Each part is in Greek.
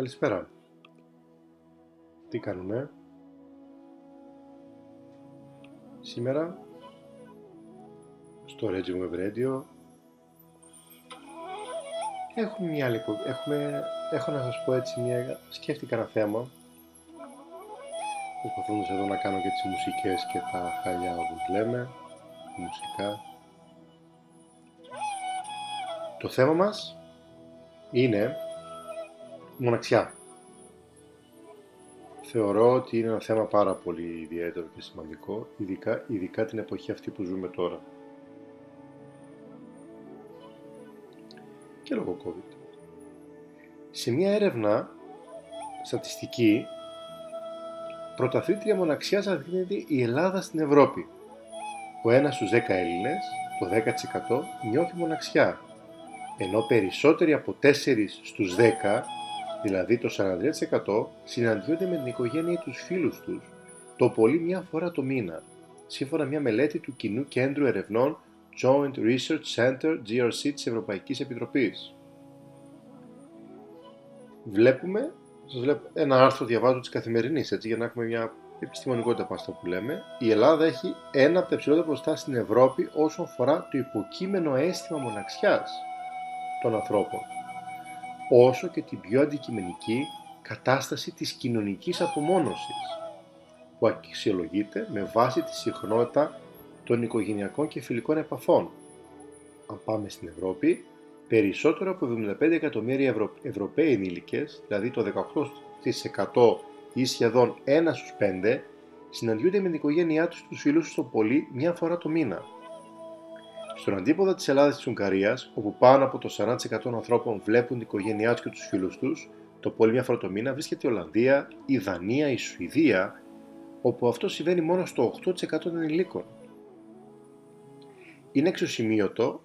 Καλησπέρα. Τι κάνουμε; Σήμερα στο Reggie Web Radio έχουμε μια άλλη έχουμε, έχω να σας πω έτσι μια σκέφτηκα ένα θέμα προσπαθώντας εδώ να κάνω και τις μουσικές και τα χαλιά όπως λέμε μουσικά το θέμα μας είναι μοναξιά. Θεωρώ ότι είναι ένα θέμα πάρα πολύ ιδιαίτερο και σημαντικό, ειδικά, ειδικά την εποχή αυτή που ζούμε τώρα. Και λόγω COVID. Σε μια έρευνα στατιστική, πρωταθλήτρια μοναξιάς αδείγνεται η Ελλάδα στην Ευρώπη. Ο ένας στους 10 Έλληνες, το 10% νιώθει μοναξιά, ενώ περισσότεροι από 4 στους 10 δηλαδή το 43% συναντιόνται με την οικογένεια ή τους φίλους τους το πολύ μια φορά το μήνα, σύμφωνα μια μελέτη του Κοινού Κέντρου Ερευνών Joint Research Center GRC της Ευρωπαϊκής Επιτροπής. Βλέπουμε, σας βλέπω, ένα άρθρο διαβάζω της Καθημερινής, έτσι, για να έχουμε μια επιστημονικότητα από αυτό που λέμε. Η Ελλάδα έχει ένα από τα υψηλότερα ποσοστά στην Ευρώπη όσον αφορά το υποκείμενο αίσθημα μοναξιάς των ανθρώπων όσο και την πιο αντικειμενική κατάσταση της κοινωνικής απομόνωσης, που αξιολογείται με βάση τη συχνότητα των οικογενειακών και φιλικών επαφών. Αν πάμε στην Ευρώπη, περισσότερο από 75 εκατομμύρια Ευρω... Ευρωπαίοι ενήλικες, δηλαδή το 18% ή σχεδόν 1 στους 5, συναντιούνται με την οικογένειά τους τους φίλους τους το πολύ μια φορά το μήνα. Στον αντίποδα της Ελλάδας της Ουγγαρίας, όπου πάνω από το 40% των ανθρώπων βλέπουν την οικογένειά τους και τους φίλους τους, το πολύ μια φορά το μήνα, βρίσκεται η Ολλανδία, η Δανία, η Σουηδία, όπου αυτό συμβαίνει μόνο στο 8% των ενηλίκων. Είναι εξωσημείωτο,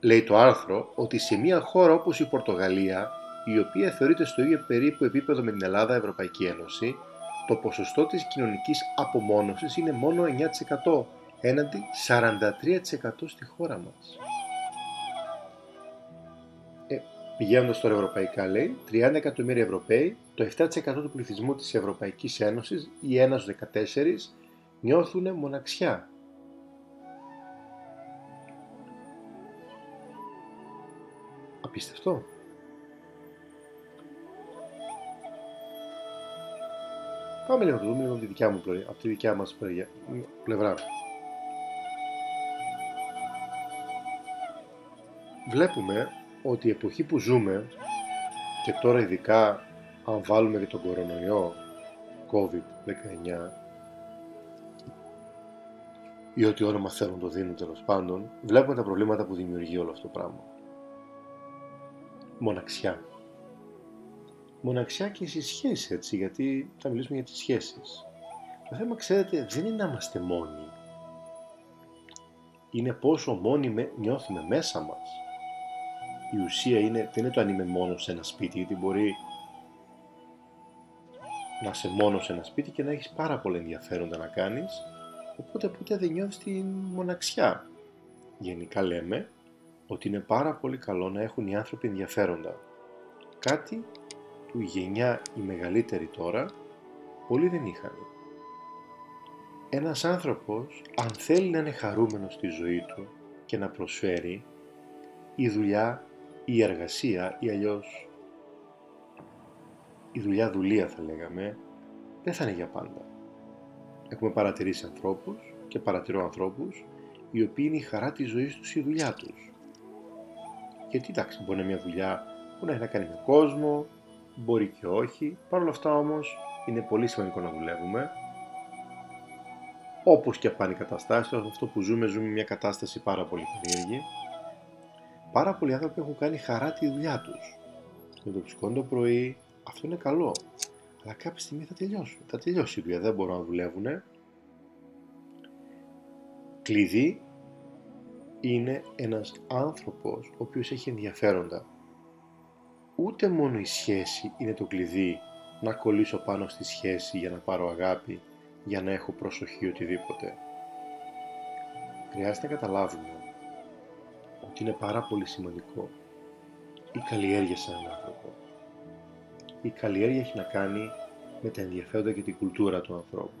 λέει το άρθρο, ότι σε μια χώρα όπως η Πορτογαλία, η οποία θεωρείται στο ίδιο περίπου επίπεδο με την Ελλάδα Ευρωπαϊκή Ένωση, το ποσοστό της κοινωνικής απομόνωσης είναι μόνο 9%, έναντι 43% στη χώρα μας. Ε, πηγαίνοντας τώρα ευρωπαϊκά λέει, 30 εκατομμύρια Ευρωπαίοι, το 7% του πληθυσμού της Ευρωπαϊκής Ένωσης ή 1 14 νιώθουν μοναξιά. Απίστευτο. Πάμε λίγο να το δούμε από τη δικιά, μου, από τη δικιά μας πλευρά. Βλέπουμε ότι η εποχή που ζούμε και τώρα ειδικά αν βάλουμε και τον κορονοϊό COVID-19 ή ό,τι όνομα θέλουν το δίνουν τέλος πάντων, βλέπουμε τα προβλήματα που δημιουργεί όλο αυτό το πράγμα. Μοναξιά. Μοναξιά και στις σχέσεις έτσι, γιατί θα μιλήσουμε για τις σχέσεις. Το θέμα, ξέρετε, δεν είναι να είμαστε μόνοι. Είναι πόσο μόνοι νιώθουμε μέσα μας η ουσία είναι, δεν είναι το αν είμαι μόνος σε ένα σπίτι, γιατί μπορεί να είσαι μόνος σε ένα σπίτι και να έχεις πάρα πολλά ενδιαφέροντα να κάνεις, οπότε ποτέ δεν νιώθεις την μοναξιά. Γενικά λέμε ότι είναι πάρα πολύ καλό να έχουν οι άνθρωποι ενδιαφέροντα. Κάτι που η γενιά η μεγαλύτερη τώρα πολλοί δεν είχαν. Ένας άνθρωπος αν θέλει να είναι χαρούμενος στη ζωή του και να προσφέρει, η δουλειά η εργασία ή αλλιώς η δουλειά δουλεία θα λέγαμε δεν θα είναι για πάντα. Έχουμε παρατηρήσει ανθρώπους και παρατηρώ ανθρώπους οι οποίοι είναι η χαρά της ζωής τους η δουλειά τους. Γιατί εντάξει μπορεί να είναι μια δουλειά που να έχει να κάνει με κόσμο, μπορεί και όχι, παρ' όλα αυτά όμως είναι πολύ σημαντικό να δουλεύουμε όπως και πάνε οι καταστάσεις, αυτό που ζούμε, ζούμε μια κατάσταση πάρα πολύ περίεργη πάρα πολλοί άνθρωποι έχουν κάνει χαρά τη δουλειά τους. Με το που το πρωί, αυτό είναι καλό. Αλλά κάποια στιγμή θα τελειώσουν. Θα τελειώσει η δουλειά, δεν μπορούν να δουλεύουν. Κλειδί είναι ένας άνθρωπος ο οποίος έχει ενδιαφέροντα. Ούτε μόνο η σχέση είναι το κλειδί να κολλήσω πάνω στη σχέση για να πάρω αγάπη, για να έχω προσοχή οτιδήποτε. Χρειάζεται να καταλάβουμε ότι είναι πάρα πολύ σημαντικό η καλλιέργεια σε έναν άνθρωπο. η καλλιέργεια έχει να κάνει με τα ενδιαφέροντα και την κουλτούρα του ανθρώπου.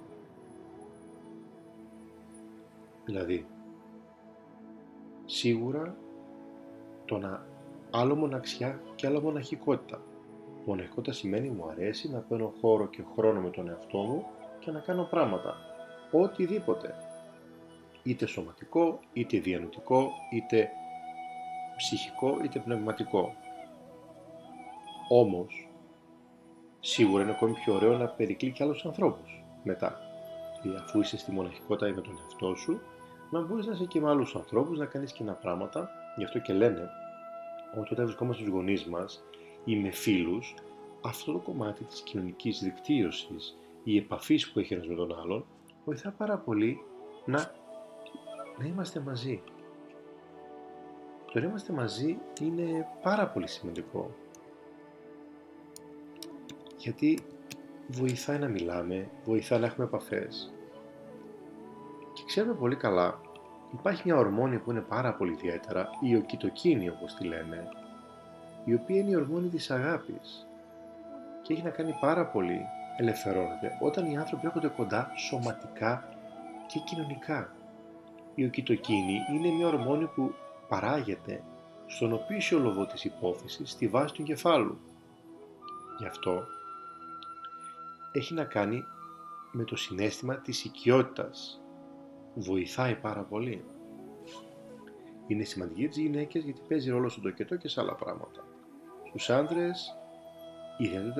Δηλαδή, σίγουρα το να άλλο μοναξιά και άλλο μοναχικότητα. Μοναχικότητα σημαίνει μου αρέσει να παίρνω χώρο και χρόνο με τον εαυτό μου και να κάνω πράγματα. Οτιδήποτε. Είτε σωματικό, είτε διανοητικό, είτε ψυχικό, είτε πνευματικό. Όμως, σίγουρα είναι ακόμη πιο ωραίο να περικλεί και άλλους ανθρώπους μετά. Δηλαδή, αφού είσαι στη μοναχικότητα ή με τον εαυτό σου, να μπορείς να είσαι και με άλλους ανθρώπους, να κάνεις κοινά πράγματα. Γι' αυτό και λένε ότι όταν βρισκόμαστε στους γονείς μας ή με φίλους, αυτό το κομμάτι της κοινωνικής δικτύωσης, η επαφής που έχει ένας με τον άλλον, βοηθά πάρα πολύ να, να είμαστε μαζί. Το να είμαστε μαζί είναι πάρα πολύ σημαντικό. Γιατί βοηθάει να μιλάμε, βοηθάει να έχουμε επαφές. Και ξέρουμε πολύ καλά, υπάρχει μια ορμόνη που είναι πάρα πολύ ιδιαίτερα, η οκιτοκίνη όπως τη λένε, η οποία είναι η ορμόνη της αγάπης και έχει να κάνει πάρα πολύ ελευθερώνεται όταν οι άνθρωποι έρχονται κοντά σωματικά και κοινωνικά. Η οκιτοκίνη είναι μια ορμόνη που παράγεται στον οπίσιο λογό της υπόθεσης στη βάση του εγκεφάλου. Γι' αυτό έχει να κάνει με το συνέστημα της οικειότητας. Βοηθάει πάρα πολύ. Είναι σημαντική για τις γυναίκες γιατί παίζει ρόλο στον τοκετό και σε άλλα πράγματα. Στους άντρες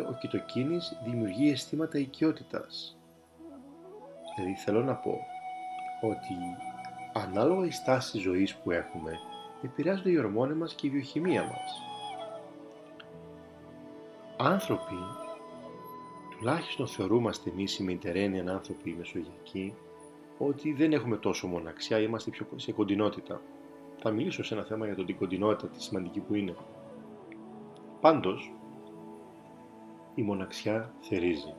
ο οκιτοκίνης δημιουργεί αισθήματα οικειότητας. Δηλαδή θέλω να πω ότι ανάλογα η στάση ζωής που έχουμε επηρεάζονται οι ορμόνες μας και η βιοχημία μας. Άνθρωποι, τουλάχιστον θεωρούμαστε εμείς οι Μιντερένιαν άνθρωποι οι Μεσογειακοί, ότι δεν έχουμε τόσο μοναξιά, είμαστε πιο σε κοντινότητα. Θα μιλήσω σε ένα θέμα για τον την κοντινότητα, τη σημαντική που είναι. Πάντως, η μοναξιά θερίζει.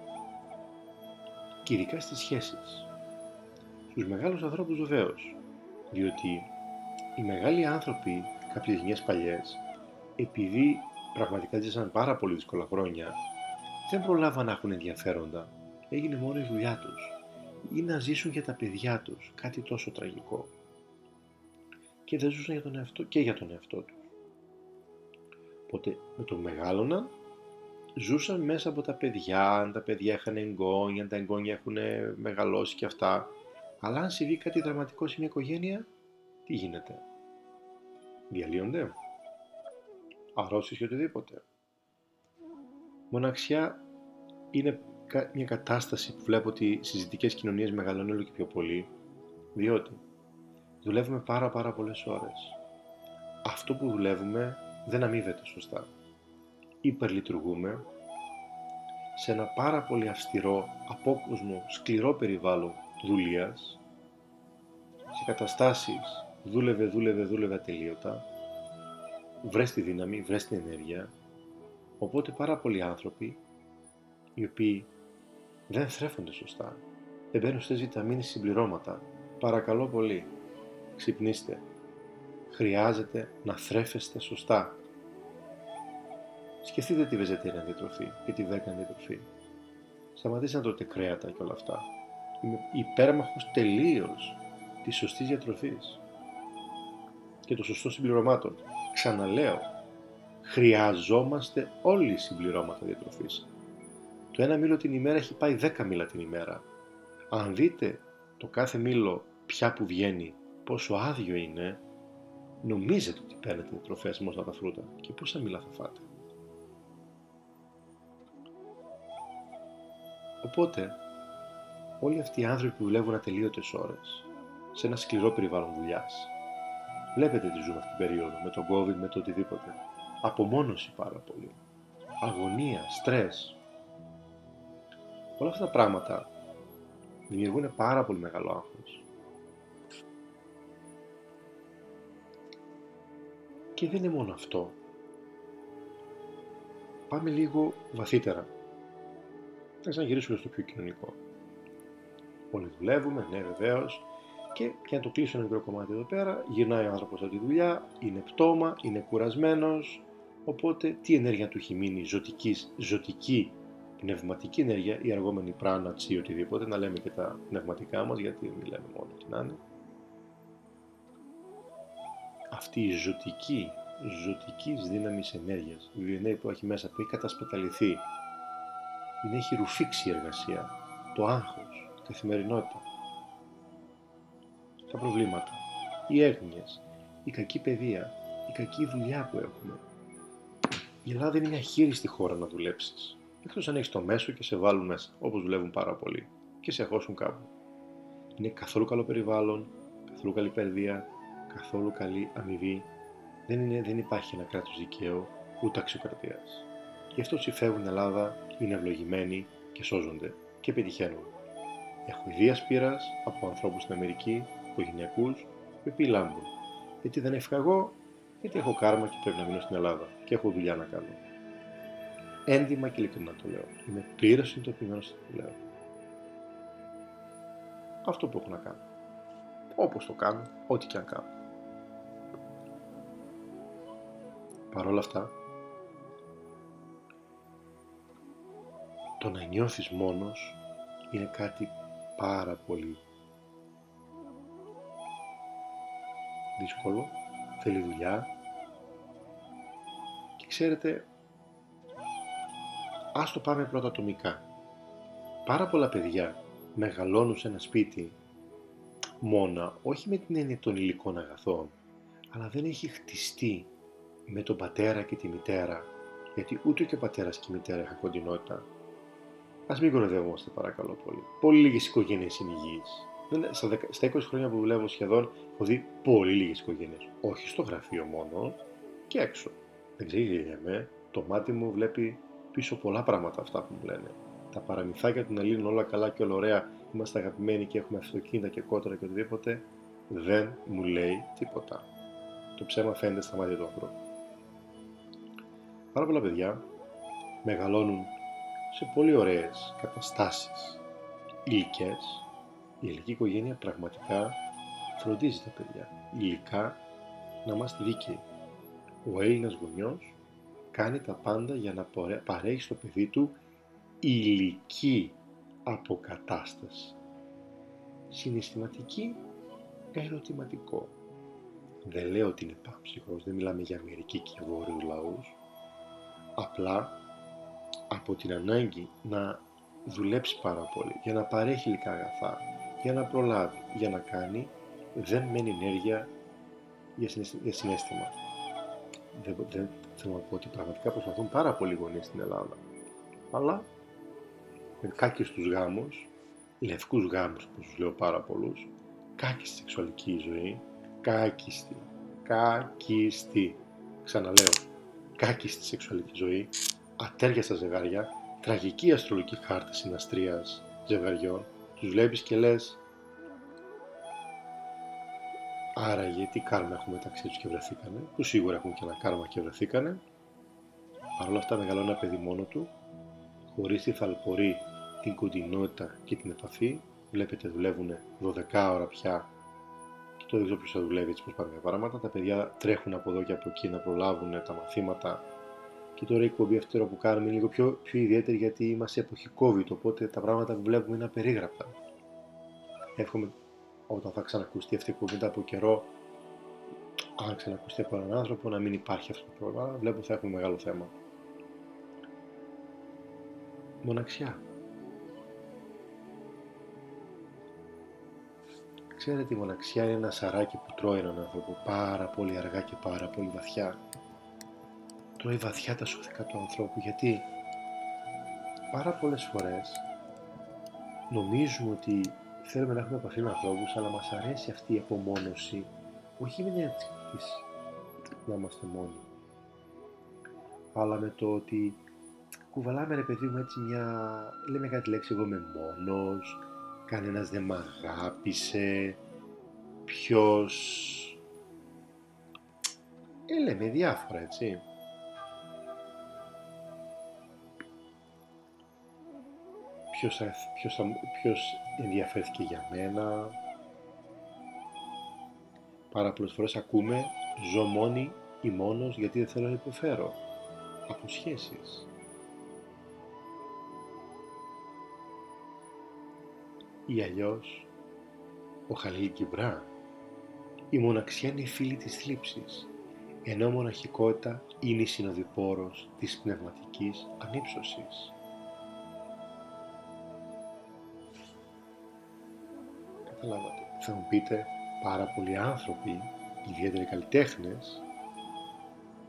Και ειδικά στις σχέσεις. Στους μεγάλους ανθρώπους βεβαίως, διότι οι μεγάλοι άνθρωποι κάποιες γενιές παλιές, επειδή πραγματικά ζήσαν πάρα πολύ δύσκολα χρόνια, δεν προλάβαν να έχουν ενδιαφέροντα. Έγινε μόνο η δουλειά τους ή να ζήσουν για τα παιδιά τους, κάτι τόσο τραγικό. Και δεν ζούσαν για τον εαυτό και για τον εαυτό τους. Οπότε με το μεγάλωναν, ζούσαν μέσα από τα παιδιά, αν τα παιδιά είχαν εγγόνια, αν τα εγγόνια έχουν μεγαλώσει και αυτά. Αλλά αν συμβεί κάτι δραματικό σε μια οικογένεια, τι γίνεται; Διαλύονται. Αρρώστιες και οτιδήποτε. Μοναξιά είναι μια κατάσταση που βλέπω ότι οι συζητικές κοινωνίες μεγαλώνουν όλο και πιο πολύ, διότι δουλεύουμε πάρα πάρα πολλές ώρες. Αυτό που δουλεύουμε δεν αμείβεται σωστά. Υπερλειτουργούμε σε ένα πάρα πολύ αυστηρό, απόκοσμο, σκληρό περιβάλλον δουλείας, σε καταστάσεις δούλευε, δούλευε, δούλευε ατελείωτα, βρες τη δύναμη, βρες την ενέργεια, οπότε πάρα πολλοί άνθρωποι οι οποίοι δεν θρέφονται σωστά, δεν παίρνουν στις βιταμίνες συμπληρώματα, παρακαλώ πολύ, ξυπνήστε. Χρειάζεται να θρέφεστε σωστά. Σκεφτείτε τη βεζετήρια διατροφή και τη βέγγαν διατροφή. Σταματήστε να τρώτε κρέατα και όλα αυτά. Είμαι υπέρμαχος τελείως της σωστής διατροφής και των σωστών συμπληρωμάτων. Ξαναλέω, χρειαζόμαστε όλοι οι συμπληρώματα διατροφής. Το ένα μήλο την ημέρα έχει πάει 10 μήλα την ημέρα. Αν δείτε το κάθε μήλο πια που βγαίνει, πόσο άδειο είναι, νομίζετε ότι παίρνετε τροφές μόνο τα φρούτα και πόσα μήλα θα φάτε. Οπότε, όλοι αυτοί οι άνθρωποι που δουλεύουν ατελείωτες ώρες, σε ένα σκληρό περιβάλλον δουλειάς, βλέπετε τι ζούμε αυτή την περίοδο, με τον COVID, με το οτιδήποτε. Απομόνωση πάρα πολύ. Αγωνία, στρες, Όλα αυτά τα πράγματα δημιουργούν πάρα πολύ μεγάλο άγχος. Και δεν είναι μόνο αυτό. Πάμε λίγο βαθύτερα. Θα γυρίσουμε στο πιο κοινωνικό. Όλοι δουλεύουμε, ναι βεβαίως. Και για να το κλείσω ένα μικρό κομμάτι εδώ πέρα, γυρνάει ο άνθρωπος από τη δουλειά, είναι πτώμα, είναι κουρασμένος, Οπότε τι ενέργεια του έχει μείνει, ζωτικής, ζωτική πνευματική ενέργεια, η αργόμενη πράνα, τσι, οτιδήποτε, να λέμε και τα πνευματικά μας, γιατί δεν λέμε μόνο τι να είναι. Αυτή η ζωτική, ζωτική δύναμης ενέργειας, η ενέργεια που έχει μέσα, που έχει κατασπαταληθεί, την έχει ρουφήξει η εργασία, το άγχος, η καθημερινότητα, τα προβλήματα, οι έγνοιες, η κακή παιδεία, η κακή δουλειά που έχουμε. Η Ελλάδα είναι μια χείριστη χώρα να δουλέψεις. Εκτός αν έχεις το μέσο και σε βάλουν μέσα, όπως δουλεύουν πάρα πολύ, και σε χώσουν κάπου. Είναι καθόλου καλό περιβάλλον, καθόλου καλή παιδεία, καθόλου καλή αμοιβή. Δεν, είναι, δεν υπάρχει ένα κράτος δικαίου, ούτε αξιοκρατίας. Γι' αυτό όσοι φεύγουν στην Ελλάδα είναι ευλογημένοι και σώζονται και πετυχαίνουν. Έχω ιδίας πείρας από ανθρώπους στην Αμερική, οικογενειακούς, οι οποίοι λάμπουν. Γιατί δεν έφυγα εγώ, γιατί έχω κάρμα και πρέπει να μείνω στην Ελλάδα και έχω δουλειά να κάνω έντιμα και ειλικρινά το λέω. Είμαι πλήρως συνειδητοποιημένος στο το λέω. Αυτό που έχω να κάνω. Όπως το κάνω, ό,τι και αν κάνω. Παρ' όλα αυτά, το να νιώθεις μόνος είναι κάτι πάρα πολύ δύσκολο, θέλει δουλειά και ξέρετε Ας το πάμε πρώτα ατομικά. Πάρα πολλά παιδιά μεγαλώνουν σε ένα σπίτι μόνα, όχι με την έννοια των υλικών αγαθών, αλλά δεν έχει χτιστεί με τον πατέρα και τη μητέρα, γιατί ούτε και ο πατέρας και η μητέρα είχαν κοντινότητα. Α μην κοροϊδευόμαστε παρακαλώ πολύ. Πολύ λίγες οικογένειες είναι υγιείς. Στα 20 χρόνια που δουλεύω σχεδόν έχω δει πολύ λίγες οικογένειες. Όχι στο γραφείο μόνο και έξω. Δεν λέμε, το μάτι μου βλέπει πίσω πολλά πράγματα αυτά που μου λένε. Τα παραμυθάκια των Ελλήνων όλα καλά και όλα ωραία, είμαστε αγαπημένοι και έχουμε αυτοκίνητα και κότρα και οτιδήποτε, δεν μου λέει τίποτα. Το ψέμα φαίνεται στα μάτια του ανθρώπου. Πάρα πολλά παιδιά μεγαλώνουν σε πολύ ωραίες καταστάσεις υλικές. Η ελληνική οικογένεια πραγματικά φροντίζει τα παιδιά. Υλικά να είμαστε δίκαιοι. Ο Έλληνας γονιός κάνει τα πάντα για να παρέχει στο παιδί του υλική αποκατάσταση. Συναισθηματική, ερωτηματικό. Δεν λέω ότι είναι πάψυχος, δεν μιλάμε για Αμερική και βόρειους λαούς. Απλά από την ανάγκη να δουλέψει πάρα πολύ, για να παρέχει υλικά αγαθά, για να προλάβει, για να κάνει, δεν μένει ενέργεια για συνέστημα δεν, δεν θέλω να πω ότι πραγματικά προσπαθούν πάρα πολλοί γονείς στην Ελλάδα. Αλλά με κάκιστους γάμους, λευκούς γάμους που τους λέω πάρα πολλούς, κάκιστη σεξουαλική ζωή, κάκιστη, κάκιστη, ξαναλέω, κάκιστη σεξουαλική ζωή, ατέρια στα ζευγάρια, τραγική αστρολογική χάρτη συναστρίας ζευγαριών, τους βλέπεις και λες Άραγε τι κάρμα έχουν μεταξύ τους και βρεθήκανε, που σίγουρα έχουν και ένα κάρμα και βρεθήκανε. Παρ' όλα αυτά μεγαλώνει ένα παιδί μόνο του, χωρίς τη θαλπορή, την κοντινότητα και την επαφή. Βλέπετε δουλεύουν 12 ώρα πια και το δεν ξέρω ποιος θα δουλεύει έτσι πως πάνε τα πράγματα. Τα παιδιά τρέχουν από εδώ και από εκεί να προλάβουν τα μαθήματα και τώρα η εκπομπή αυτή που κάνουμε είναι λίγο πιο, πιο ιδιαίτερη γιατί είμαστε εποχή COVID, οπότε τα πράγματα που βλέπουμε είναι απερίγραπτα. Εύχομαι όταν θα ξανακουστεί αυτή η εκπομπή μετά από καιρό, αν ξανακουστεί από έναν άνθρωπο, να μην υπάρχει αυτό το πρόβλημα. Βλέπω θα έχουμε μεγάλο θέμα. Μοναξιά. Ξέρετε, η μοναξιά είναι ένα σαράκι που τρώει έναν άνθρωπο πάρα πολύ αργά και πάρα πολύ βαθιά. Τρώει βαθιά τα σώθηκα του ανθρώπου γιατί πάρα πολλές φορές νομίζουμε ότι θέλουμε να έχουμε επαφή με ανθρώπους, αλλά μας αρέσει αυτή η απομόνωση, όχι με την της να είμαστε μόνοι, αλλά με το ότι κουβαλάμε ρε παιδί μου έτσι μια, λέμε κάτι λέξη εγώ είμαι μόνος, κανένας δεν μ' αγάπησε, ποιος... Ε, λέμε διάφορα έτσι. Ποιος, ποιος, ποιος ενδιαφέρθηκε για μένα. Πάρα πολλές φορές ακούμε ζω μόνη ή μόνος γιατί δεν θέλω να υποφέρω. από σχέσεις. Ή αλλιώς ο Χαλίλ Κιμπρά. Η μοναξιά είναι η φίλη της θλίψης, ενώ μοναχικότητα είναι η συνοδοιπόρος της πνευματικής ανύψωσης. Καταλάβατε. Θα μου πείτε, πάρα πολλοί άνθρωποι, ιδιαίτερα καλλιτέχνες,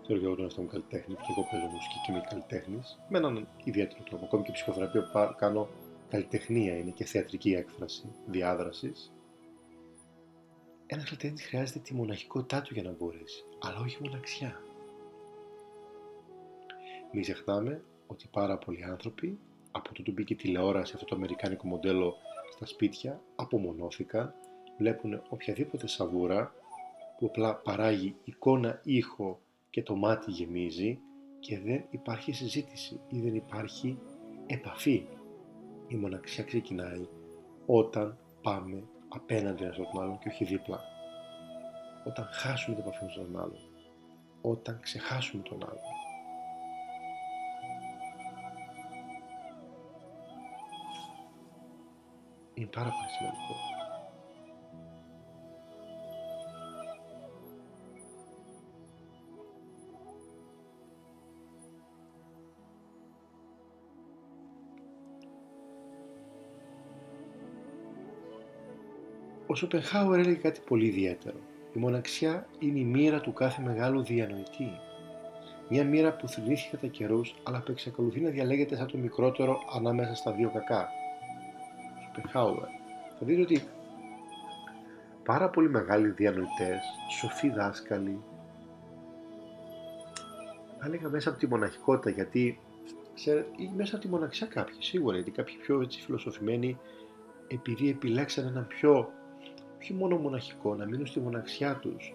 θέλω και εγώ τον εαυτό μου καλλιτέχνη, και εγώ παίζω μουσική και είμαι καλλιτέχνης, με έναν ιδιαίτερο τρόπο. Ακόμη και η ψυχοθεραπεία που κάνω καλλιτεχνία είναι και θεατρική έκφραση διάδρασης. Ένα καλλιτέχνη χρειάζεται τη μοναχικότητά του για να μπορέσει, αλλά όχι μοναξιά. Μην ξεχνάμε ότι πάρα πολλοί άνθρωποι, από το μπήκε τηλεόραση, αυτό το αμερικάνικο μοντέλο στα σπίτια, απομονώθηκαν, βλέπουν οποιαδήποτε σαβούρα που απλά παράγει εικόνα, ήχο και το μάτι γεμίζει και δεν υπάρχει συζήτηση ή δεν υπάρχει επαφή. Η μοναξιά ξεκινάει όταν πάμε απέναντι ένας στον άλλον και όχι δίπλα. Όταν χάσουμε την επαφή με τον άλλον. Όταν ξεχάσουμε τον άλλον. Είναι πάρα πολύ σημαντικό. Ο Σοπενχάουερ έλεγε κάτι πολύ ιδιαίτερο. Η μοναξιά είναι η μοίρα του κάθε μεγάλου διανοητή. Μια μοίρα που θρυνήθηκε κατά καιρούς, αλλά που εξακολουθεί να διαλέγεται σαν το μικρότερο ανάμεσα στα δύο κακά. Σοπενχάουερ. Θα δείτε ότι πάρα πολύ μεγάλοι διανοητές, σοφοί δάσκαλοι, θα έλεγα μέσα από τη μοναχικότητα, γιατί ή μέσα από τη μοναξιά κάποιοι, σίγουρα, γιατί κάποιοι πιο έτσι φιλοσοφημένοι, επειδή επιλέξαν έναν πιο όχι μόνο μοναχικό, να μείνουν στη μοναξιά τους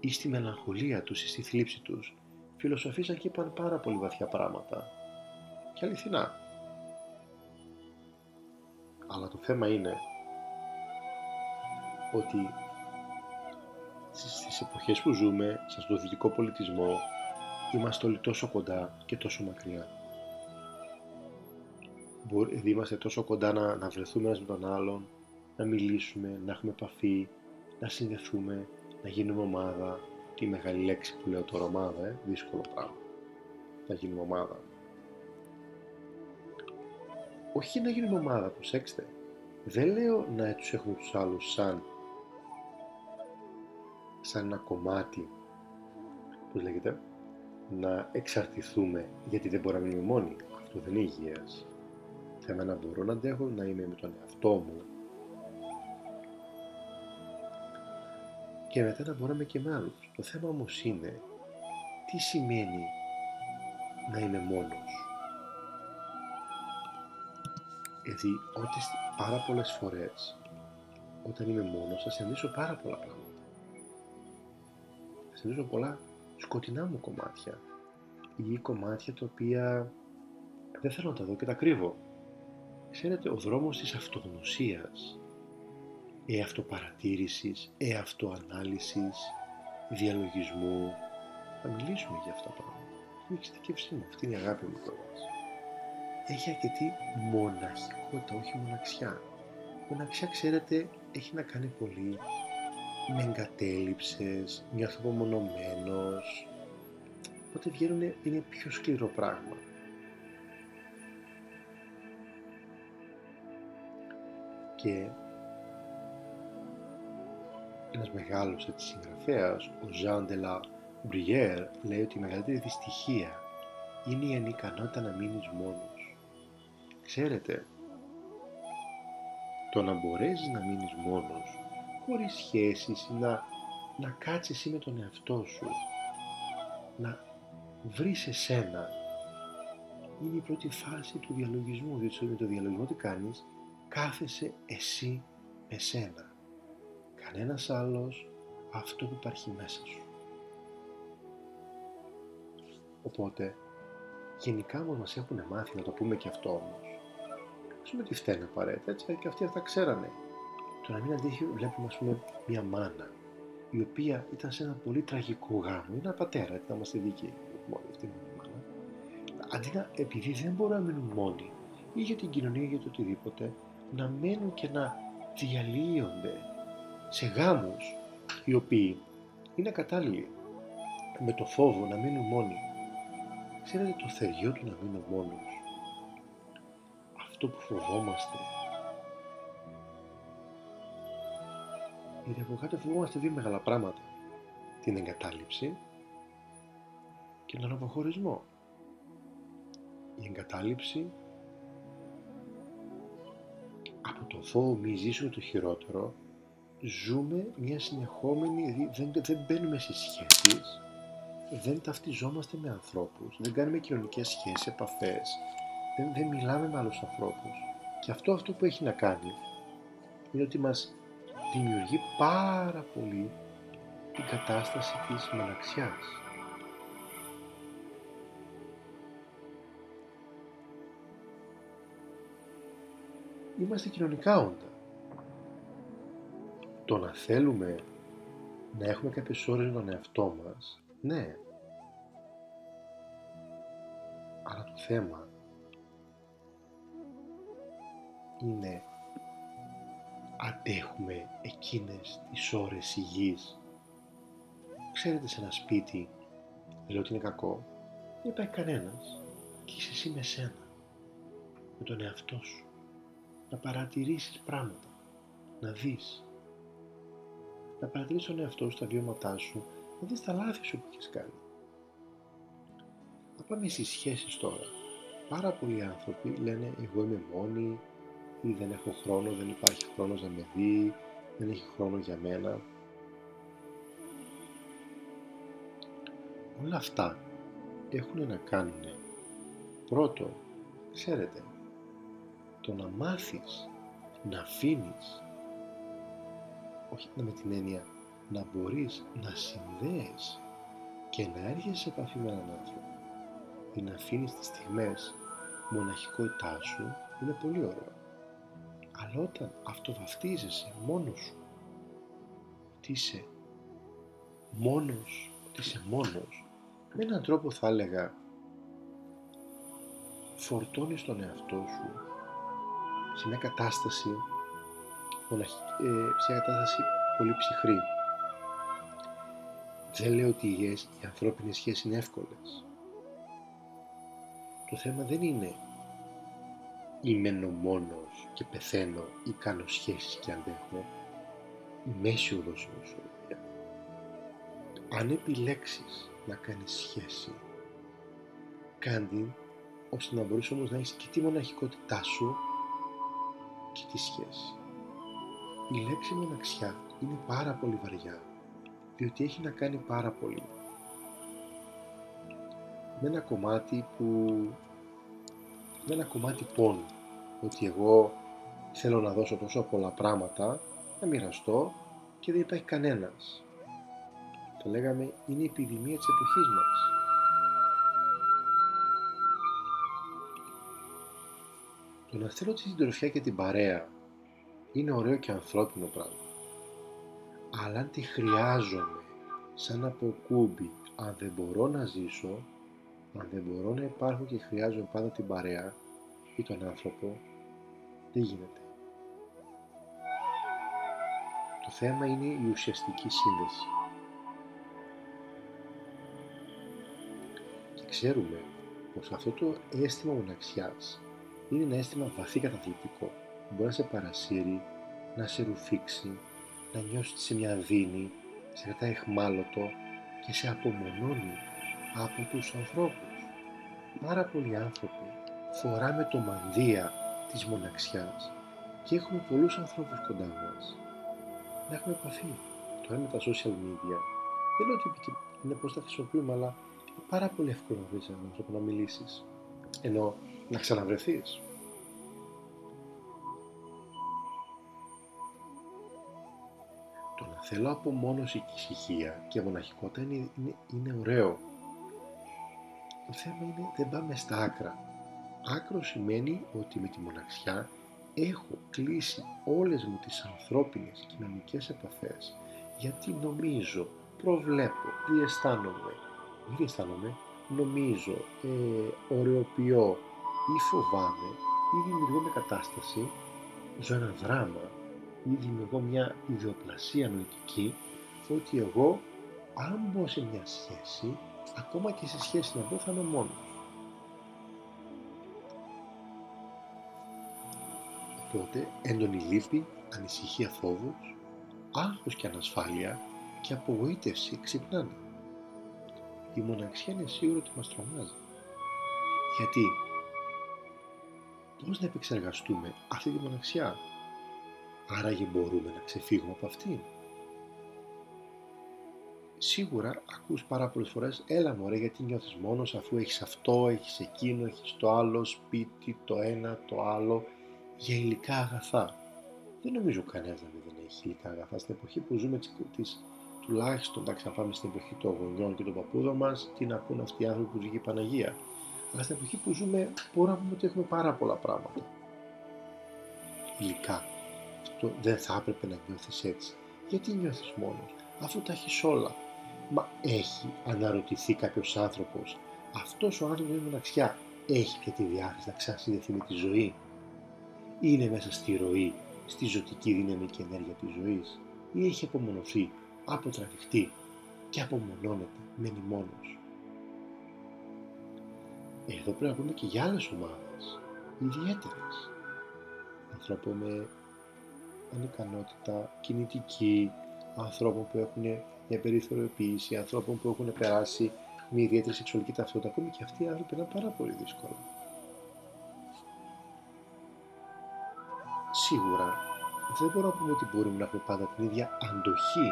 ή στη μελαγχολία τους ή στη θλίψη τους, φιλοσοφήσαν και είπαν πάρα πολύ βαθιά πράγματα. Και αληθινά. Αλλά το θέμα είναι ότι στις εποχές που ζούμε, στον δυτικό πολιτισμό, είμαστε όλοι τόσο κοντά και τόσο μακριά. Μπορεί, είμαστε τόσο κοντά να, να βρεθούμε ένας με τον άλλον, να μιλήσουμε, να έχουμε επαφή, να συνδεθούμε, να γίνουμε ομάδα. Τι μεγάλη λέξη που λέω τώρα ομάδα, ε, δύσκολο πράγμα. Να γίνουμε ομάδα. Όχι να γίνουμε ομάδα, προσέξτε. Δεν λέω να τους έχουμε τους άλλους σαν σαν ένα κομμάτι, πώς λέγεται, να εξαρτηθούμε γιατί δεν μπορούμε να μείνουμε μόνοι. Αυτό δεν είναι υγιές. Θέλω να μπορώ να αντέχω να είμαι με τον εαυτό μου και μετά να μπορούμε και με άλλους. Το θέμα όμως είναι τι σημαίνει να είμαι μόνος; Γιατί ότι πάρα πολλές φορές όταν είμαι μόνος θα συναντήσω πάρα πολλά πράγματα. Θα συναντήσω πολλά σκοτεινά μου κομμάτια ή κομμάτια τα οποία δεν θέλω να τα δω και τα κρύβω. Ξέρετε, ο δρόμος της αυτογνωσίας εαυτοπαρατήρησης, εαυτοανάλυσης, διαλογισμού. Θα μιλήσουμε για αυτά τα πράγματα. Είναι η εξειδικεύσή μου, αυτή είναι η αγάπη μου τώρα. Έχει αρκετή μοναχικότητα, όχι μοναξιά. Μοναξιά, ξέρετε, έχει να κάνει πολύ με εγκατέλειψες, νιώθω απομονωμένος. Οπότε βγαίνουν, είναι πιο σκληρό πράγμα. Και ένας μεγάλος έτσι, συγγραφέας, ο Ζαν Ντελα Μπριέρ, λέει ότι η μεγαλύτερη δυστυχία είναι η ανικανότητα να μείνεις μόνος. Ξέρετε, το να μπορέσεις να μείνεις μόνος, χωρίς σχέσεις, να, να κάτσεις εσύ με τον εαυτό σου, να βρεις εσένα, είναι η πρώτη φάση του διαλογισμού, διότι με το διαλογισμό τι κάνεις, κάθεσαι εσύ με σένα κανένας άλλος αυτό που υπάρχει μέσα σου. Οπότε, γενικά όμως μας έχουν μάθει να το πούμε και αυτό όμως. Ας πούμε τι φταίνε απαραίτητα, έτσι και αυτοί αυτά ξέρανε. Το να μην αντίχει βλέπουμε ας πούμε μια μάνα η οποία ήταν σε ένα πολύ τραγικό γάμο, είναι ένα πατέρα, ήταν είμαστε δίκαιοι, μόνο αυτή είναι η μάνα. αντί να, επειδή δεν μπορούν να μείνουν μόνοι ή για την κοινωνία ή για το οτιδήποτε, να μένουν και να διαλύονται σε γάμους οι οποίοι είναι κατάλληλοι με το φόβο να μείνουν μόνοι. Ξέρετε το θεριό του να μείνουν μόνος. Αυτό που φοβόμαστε. Γιατί από κάτω φοβόμαστε δύο μεγάλα πράγματα. Την εγκατάλειψη και τον αποχωρισμό. Η εγκατάλειψη από το φόβο μη ζήσουμε το χειρότερο ζούμε μια συνεχόμενη, δεν, δεν μπαίνουμε σε σχέσεις, δεν ταυτιζόμαστε με ανθρώπους, δεν κάνουμε κοινωνικές σχέσεις, επαφές, δεν, δεν μιλάμε με άλλους ανθρώπους. Και αυτό αυτό που έχει να κάνει είναι ότι μας δημιουργεί πάρα πολύ την κατάσταση της μοναξιάς. Είμαστε κοινωνικά όντα το να θέλουμε να έχουμε κάποιες ώρες με τον εαυτό μας, ναι. Αλλά το θέμα είναι αντέχουμε εκείνες τις ώρες υγιής. Ξέρετε σε ένα σπίτι, δεν λέω ότι είναι κακό, δεν υπάρχει κανένας και είσαι εσύ με σένα, με τον εαυτό σου. Να παρατηρήσεις πράγματα, να δεις, να παρατηρήσεις τον εαυτό σου, τα βιώματά σου, να δεις τα λάθη σου που έχεις κάνει. Να πάμε στις σχέσεις τώρα. Πάρα πολλοί άνθρωποι λένε εγώ είμαι μόνη ή δεν έχω χρόνο, δεν υπάρχει χρόνος να με δει, δεν έχει χρόνο για μένα. Όλα αυτά έχουν να κάνουν πρώτο, ξέρετε, το να μάθεις να αφήνεις όχι με την έννοια να μπορείς να συνδέεις και να έρχεσαι σε επαφή με έναν άνθρωπο ή να αφήνεις τις στιγμές μοναχικότητάς σου είναι πολύ ωραίο. Αλλά όταν αυτοβαφτίζεσαι μόνος σου, ότι είσαι μόνος, ότι είσαι μόνος, με έναν τρόπο θα έλεγα φορτώνεις τον εαυτό σου σε μια κατάσταση σε μια κατάσταση πολύ ψυχρή. Δεν λέω ότι οι ανθρώπινες σχέσεις είναι εύκολες. Το θέμα δεν είναι μένω μόνος και πεθαίνω ή κάνω σχέσεις και αντέχω. Η μέση οδός είναι ισορροπία. Αν επιλέξεις να κάνεις σχέση, κάντι ώστε να μπορείς όμως να έχεις και τη μοναχικότητά σου και τη σχέση. Η λέξη μοναξιά είναι πάρα πολύ βαριά, διότι έχει να κάνει πάρα πολύ με ένα κομμάτι που με ένα κομμάτι πόνου. Ότι εγώ θέλω να δώσω τόσο πολλά πράγματα να μοιραστώ και δεν υπάρχει κανένας. Το λέγαμε είναι η επιδημία της εποχής μας. Το να θέλω τη συντροφιά και την παρέα είναι ωραίο και ανθρώπινο πράγμα. Αλλά αν τη χρειάζομαι σαν αποκούμπι, αν δεν μπορώ να ζήσω, αν δεν μπορώ να υπάρχω και χρειάζομαι πάντα την παρέα ή τον άνθρωπο, δεν γίνεται. Το θέμα είναι η ουσιαστική σύνδεση. Και ξέρουμε πως αυτό το αίσθημα μοναξιάς είναι ένα αίσθημα βαθύ καταθλιπτικό μπορεί να σε παρασύρει, να σε ρουφήξει, να νιώσεις σε μια δίνη, σε κρατάει εχμάλωτο και σε απομονώνει από τους ανθρώπους. Πάρα πολλοί άνθρωποι φοράμε το μανδύα της μοναξιάς και έχουμε πολλούς ανθρώπους κοντά μας. Να έχουμε επαφή. Τώρα με τα social media δεν λέω ότι είναι πώς τα χρησιμοποιούμε, αλλά είναι πάρα πολύ εύκολο να βρεις έναν άνθρωπο να μιλήσεις. Ενώ να ξαναβρεθείς. θέλω απομόνωση και ησυχία και μοναχικότητα είναι, είναι, είναι ωραίο. Το θέμα είναι δεν πάμε στα άκρα. Άκρο σημαίνει ότι με τη μοναξιά έχω κλείσει όλες μου τις ανθρώπινες κοινωνικές επαφές γιατί νομίζω, προβλέπω, διαισθάνομαι, δεν διαισθάνομαι, νομίζω, ε, ωρεοποιώ ή φοβάμαι ή δημιουργώ μια κατάσταση, ζω ένα δράμα ή δημιουργώ μια ιδιοπλασία νοητική ότι εγώ αν μπω σε μια σχέση, ακόμα και σε σχέση να μπω θα είμαι μόνος. Οπότε έντονη λύπη, ανησυχία φόβος, άγχος και ανασφάλεια και απογοήτευση ξυπνάνε. Η μοναξιά είναι σίγουρο ότι μας τρομάζει. Γιατί; Πώς να επεξεργαστούμε αυτή τη μοναξιά; Άραγε μπορούμε να ξεφύγουμε από αυτήν; Σίγουρα ακούς πάρα πολλές φορές «Έλα μωρέ γιατί νιώθεις μόνος αφού έχεις αυτό, έχεις εκείνο, έχεις το άλλο, σπίτι, το ένα, το άλλο» για υλικά αγαθά. Δεν νομίζω κανένας να δεν έχει υλικά αγαθά. Στην εποχή που ζούμε τις, τουλάχιστον, εντάξει, να πάμε στην εποχή των γονιών και των παππούδων μας, τι να πούνε αυτοί οι άνθρωποι που ζει η Παναγία. Αλλά στην εποχή που ζούμε, μπορούμε να πούμε ότι έχουμε πάρα πολλά πράγματα. Υλικά. Αυτό δεν θα έπρεπε να νιώθεις έτσι. Γιατί νιώθεις μόνος, αφού τα έχεις όλα. Μα έχει αναρωτηθεί κάποιος άνθρωπος, αυτός ο άνθρωπος είναι μοναξιά. Έχει πια τη διάθεση να ξανασυνδεθεί με τη ζωή. Είναι μέσα στη ροή, στη ζωτική δυναμική ενέργεια της ζωής ή έχει απομονωθεί, αποτραβηχτεί και απομονώνεται, μένει μόνος. Εδώ πρέπει να πούμε και για άλλες ομάδες, ιδιαίτερες. Ανθρώπων με ανικανότητα, κινητική, ανθρώπων που έχουν μια περιθωριοποίηση, ανθρώπων που έχουν περάσει μια ιδιαίτερη σεξουαλική ταυτότητα, ακόμη και αυτοί οι άνθρωποι είναι πάρα πολύ δύσκολο. Σίγουρα δεν μπορούμε να πούμε ότι μπορούμε να έχουμε πάντα την ίδια αντοχή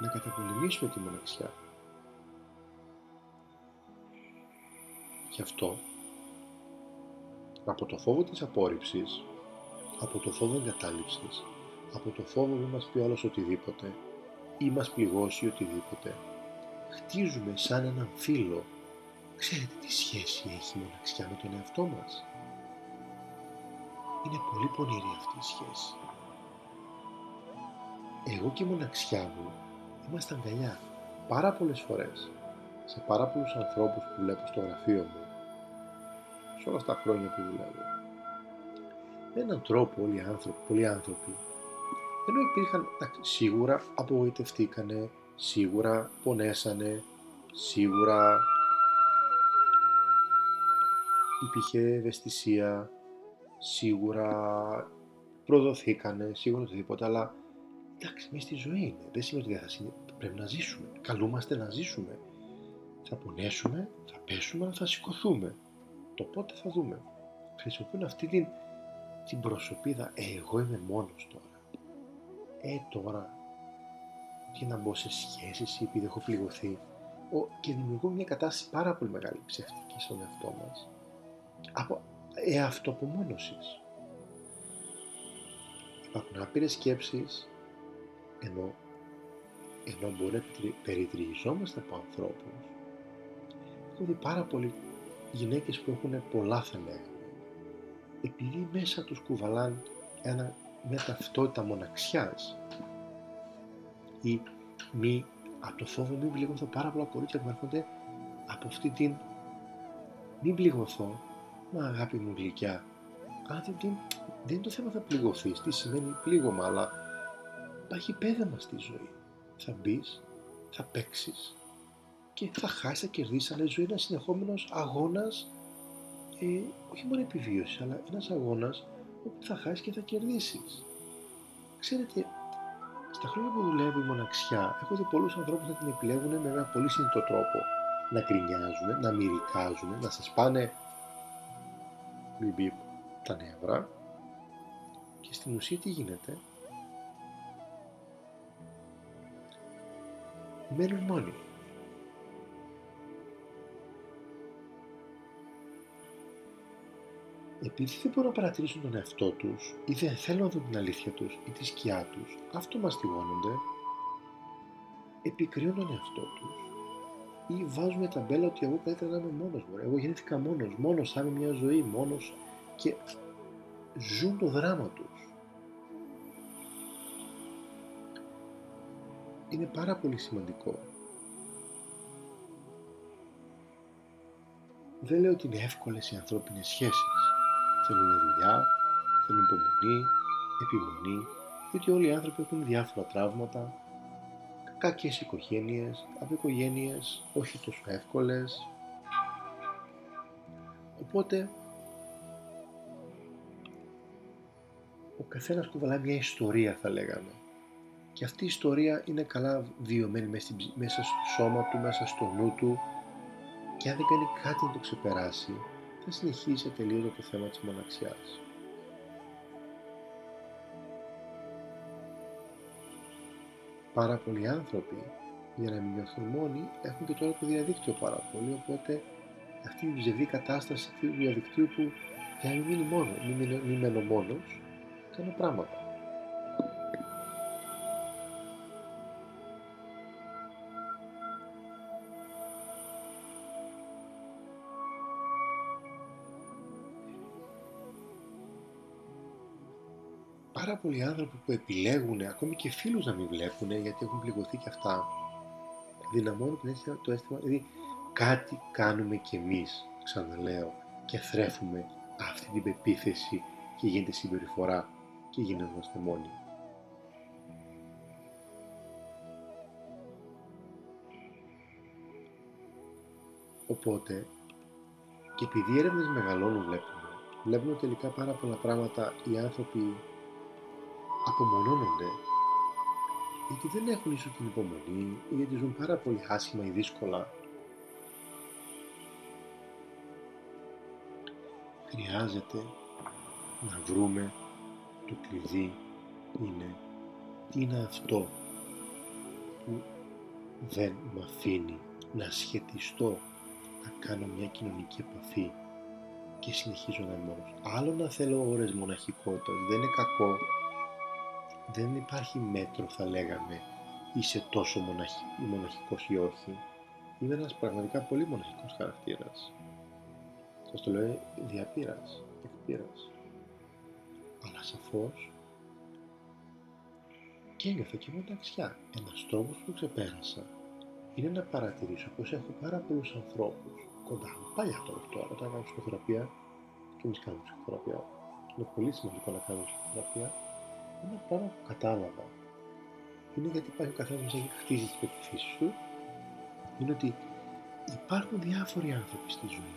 να καταπολεμήσουμε τη μοναξιά. Γι' αυτό, από το φόβο της απόρριψης, από το φόβο εγκατάλειψης, από το φόβο μην μας πει άλλος οτιδήποτε ή μας πληγώσει οτιδήποτε, χτίζουμε σαν έναν φίλο. Ξέρετε τι σχέση έχει η μοναξιά με τον εαυτό μας; Είναι πολύ πονηρή αυτή η σχέση. Εγώ και η μοναξιά μου είμαστε αγκαλιά πάρα πολλές φορές σε πάρα πολλούς ανθρώπους που βλέπω στο γραφείο μου σε όλα αυτά τα χρόνια που δουλεύω. Με έναν τρόπο όλοι οι άνθρωποι, πολλοί άνθρωποι ενώ υπήρχαν, σίγουρα απογοητευτήκανε, σίγουρα πονέσανε, σίγουρα υπήρχε ευαισθησία, σίγουρα προδοθήκανε, σίγουρα οτιδήποτε, αλλά εντάξει, μέσα στη ζωή είναι. Δεν σημαίνει ότι δεν θα Πρέπει να ζήσουμε. Καλούμαστε να ζήσουμε. Θα πονέσουμε, θα πέσουμε, αλλά θα σηκωθούμε. Το πότε θα δούμε. Χρησιμοποιούν αυτή την, την προσωπίδα. Ε, εγώ είμαι μόνος τώρα. Ε, τώρα. Και να μπω σε σχέσεις επειδή έχω πληγωθεί. Ο, και δημιουργούν μια κατάσταση πάρα πολύ μεγάλη ψεύτικη στον εαυτό μας. Από εαυτοπομόνωσης. Υπάρχουν άπειρες σκέψεις, ενώ, ενώ μπορεί να περιτριγιζόμαστε από ανθρώπους. Έχω δει πάρα πολλοί γυναίκες που έχουν πολλά θα επειδή μέσα τους κουβαλάν ένα, μια ταυτότητα μοναξιάς ή μη, από το φόβο μην πληγωθώ πάρα πολλά κορίτσια που έρχονται από αυτή την μην πληγωθώ Μα αγάπη μου γλυκιά, αν δεν, δεν είναι το θέμα θα πληγωθείς, τι σημαίνει πλήγωμα, αλλά υπάρχει πέδεμα στη ζωή. Θα μπεις, θα παίξεις και θα χάσεις, θα κερδίσεις, αλλά η ζωή είναι ένας συνεχόμενος αγώνας, ε, όχι μόνο επιβίωσης, αλλά ένας αγώνας όπου θα χάσεις και θα κερδίσεις. Ξέρετε, στα χρόνια που δουλεύω η μοναξιά, έχω δει πολλούς ανθρώπους να την επιλέγουν με ένα πολύ συνειδητό τρόπο. Να γκρινιάζουν, να μυρικάζουν, να σας πάνε μπιπ τα νεύρα και στην ουσία τι γίνεται; Μένουν μόνοι επειδή δεν μπορούν να παρατηρήσουν τον εαυτό τους ή δεν θέλουν να δουν την αλήθεια τους ή τη σκιά τους, αυτό μαστιγώνονται, επικρίνουν τον εαυτό τους ή βάζουμε ταμπέλα ότι εγώ καλύτερα να είμαι μόνος μου. Εγώ γεννήθηκα μόνος, μόνος θα είμαι μια ζωή, μόνος και ζουν το δράμα τους. Είναι πάρα πολύ σημαντικό δεν λέω ότι είναι εύκολες οι ανθρώπινες σχέσεις. Θέλουν δουλειά, θέλουν υπομονή, επιμονή, γιατί όλοι οι άνθρωποι έχουν διάφορα τραύματα, κακές οικογένειες, από οικογένειες όχι τόσο εύκολες. Οπότε ο καθένας κουβαλάει μια ιστορία θα λέγαμε. Και αυτή η ιστορία είναι καλά βιωμένη μέσα στο σώμα του, μέσα στο νου του και αν δεν κάνει κάτι να το ξεπεράσει, θα συνεχίσει ατελείωτο το θέμα της μοναξιάς. Πάρα πολλοί άνθρωποι, για να μην νιώθουν μόνοι, έχουν και τώρα το διαδίκτυο πάρα πολύ, οπότε αυτή η ζευγή κατάσταση του διαδικτύου που για να μην μείνει μόνο, μην, μην μένω μόνος, κάνω πράγματα. Πολλοί άνθρωποι που επιλέγουν ακόμη και φίλους να μην βλέπουν γιατί έχουν πληγωθεί και αυτά δυναμώνουν το αίσθημα, δηλαδή κάτι κάνουμε κι εμείς, ξαναλέω, και θρέφουμε αυτή την πεποίθηση και γίνεται συμπεριφορά και γινόμαστε μόνοι. Οπότε, και επειδή οι έρευνες μεγαλώνουν βλέπουμε, βλέπουμε τελικά πάρα πολλά πράγματα οι άνθρωποι απομονώνονται γιατί δεν έχουν ίσως την υπομονή ή γιατί ζουν πάρα πολύ άσχημα ή δύσκολα. Χρειάζεται να βρούμε το κλειδί είναι τι είναι αυτό που δεν με αφήνει να σχετιστώ, να κάνω μια κοινωνική επαφή και συνεχίζω να είμαι μόνος. Άλλο να θέλω ώρες μοναχικότητας, δεν είναι κακό δεν υπάρχει μέτρο θα λέγαμε είσαι τόσο μοναχ... μοναχικός ή όχι. Είμαι ένας πραγματικά πολύ μοναχικός χαρακτήρας. Σας το λέω διαπήρας, εκπήρας. Αλλά σαφώς και ένιωθα και μοναξιά. Ένας τρόπος που ξεπέρασα είναι να παρατηρήσω πως έχω πάρα πολλούς ανθρώπους κοντά μου. Παλιά τώρα, τώρα όταν κάνω ψυχοθεραπεία και εμείς κάνουμε ψυχοθεραπεία. Είναι πολύ σημαντικό να κάνουμε ψυχοθεραπεία ένα πράγμα που κατάλαβα είναι γιατί υπάρχει ο καθένας έχει χτίσει τι πεπιθήσει του, είναι ότι υπάρχουν διάφοροι άνθρωποι στη ζωή.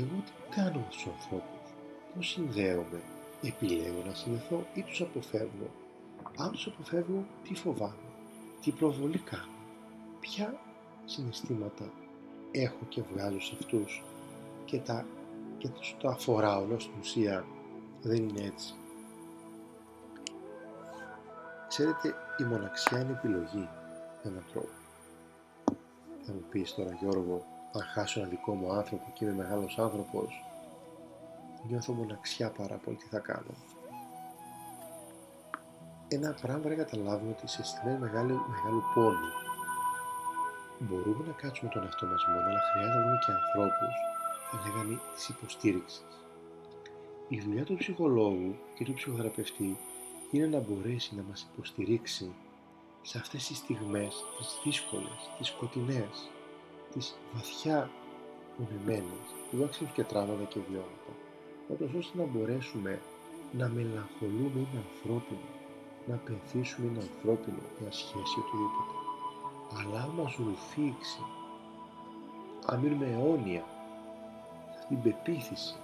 Εγώ τι κάνω με τους ανθρώπους, πώς συνδέομαι, επιλέγω να συνδεθώ ή τους αποφεύγω; Αν τους αποφεύγω, τι φοβάμαι, τι προβολή κάνω, ποια συναισθήματα έχω και βγάζω σε αυτούς; Και τα, και το αφορά όλο στην ουσία δεν είναι έτσι. Ξέρετε, η μοναξιά είναι επιλογή για έναν τρόπο. Θα μου πεις τώρα Γιώργο, αν χάσω ένα δικό μου άνθρωπο και είμαι μεγάλος άνθρωπος, νιώθω μοναξιά πάρα πολύ, τι θα κάνω. Ένα πράγμα να καταλάβουμε ότι σε στιγμές μεγάλου, μεγάλου πόνου μπορούμε να κάτσουμε τον εαυτό μας μόνο, αλλά χρειάζεται να δούμε και ανθρώπους, θα λέγαμε, της υποστήριξης. Η δουλειά του ψυχολόγου και του ψυχοθεραπευτή είναι να μπορέσει να μας υποστηρίξει σε αυτές τις στιγμές, τις δύσκολες, τις σκοτεινές, τις βαθιά μονεμένες, που έχουν και τραύματα και βιώματα, ούτως ώστε να μπορέσουμε να μελαγχολούμε είναι ανθρώπινο, να πενθήσουμε είναι ανθρώπινο, μια σχέση οτιδήποτε. Αλλά αν μας ρουφήξει, αν μείνουμε αιώνια, στην πεποίθηση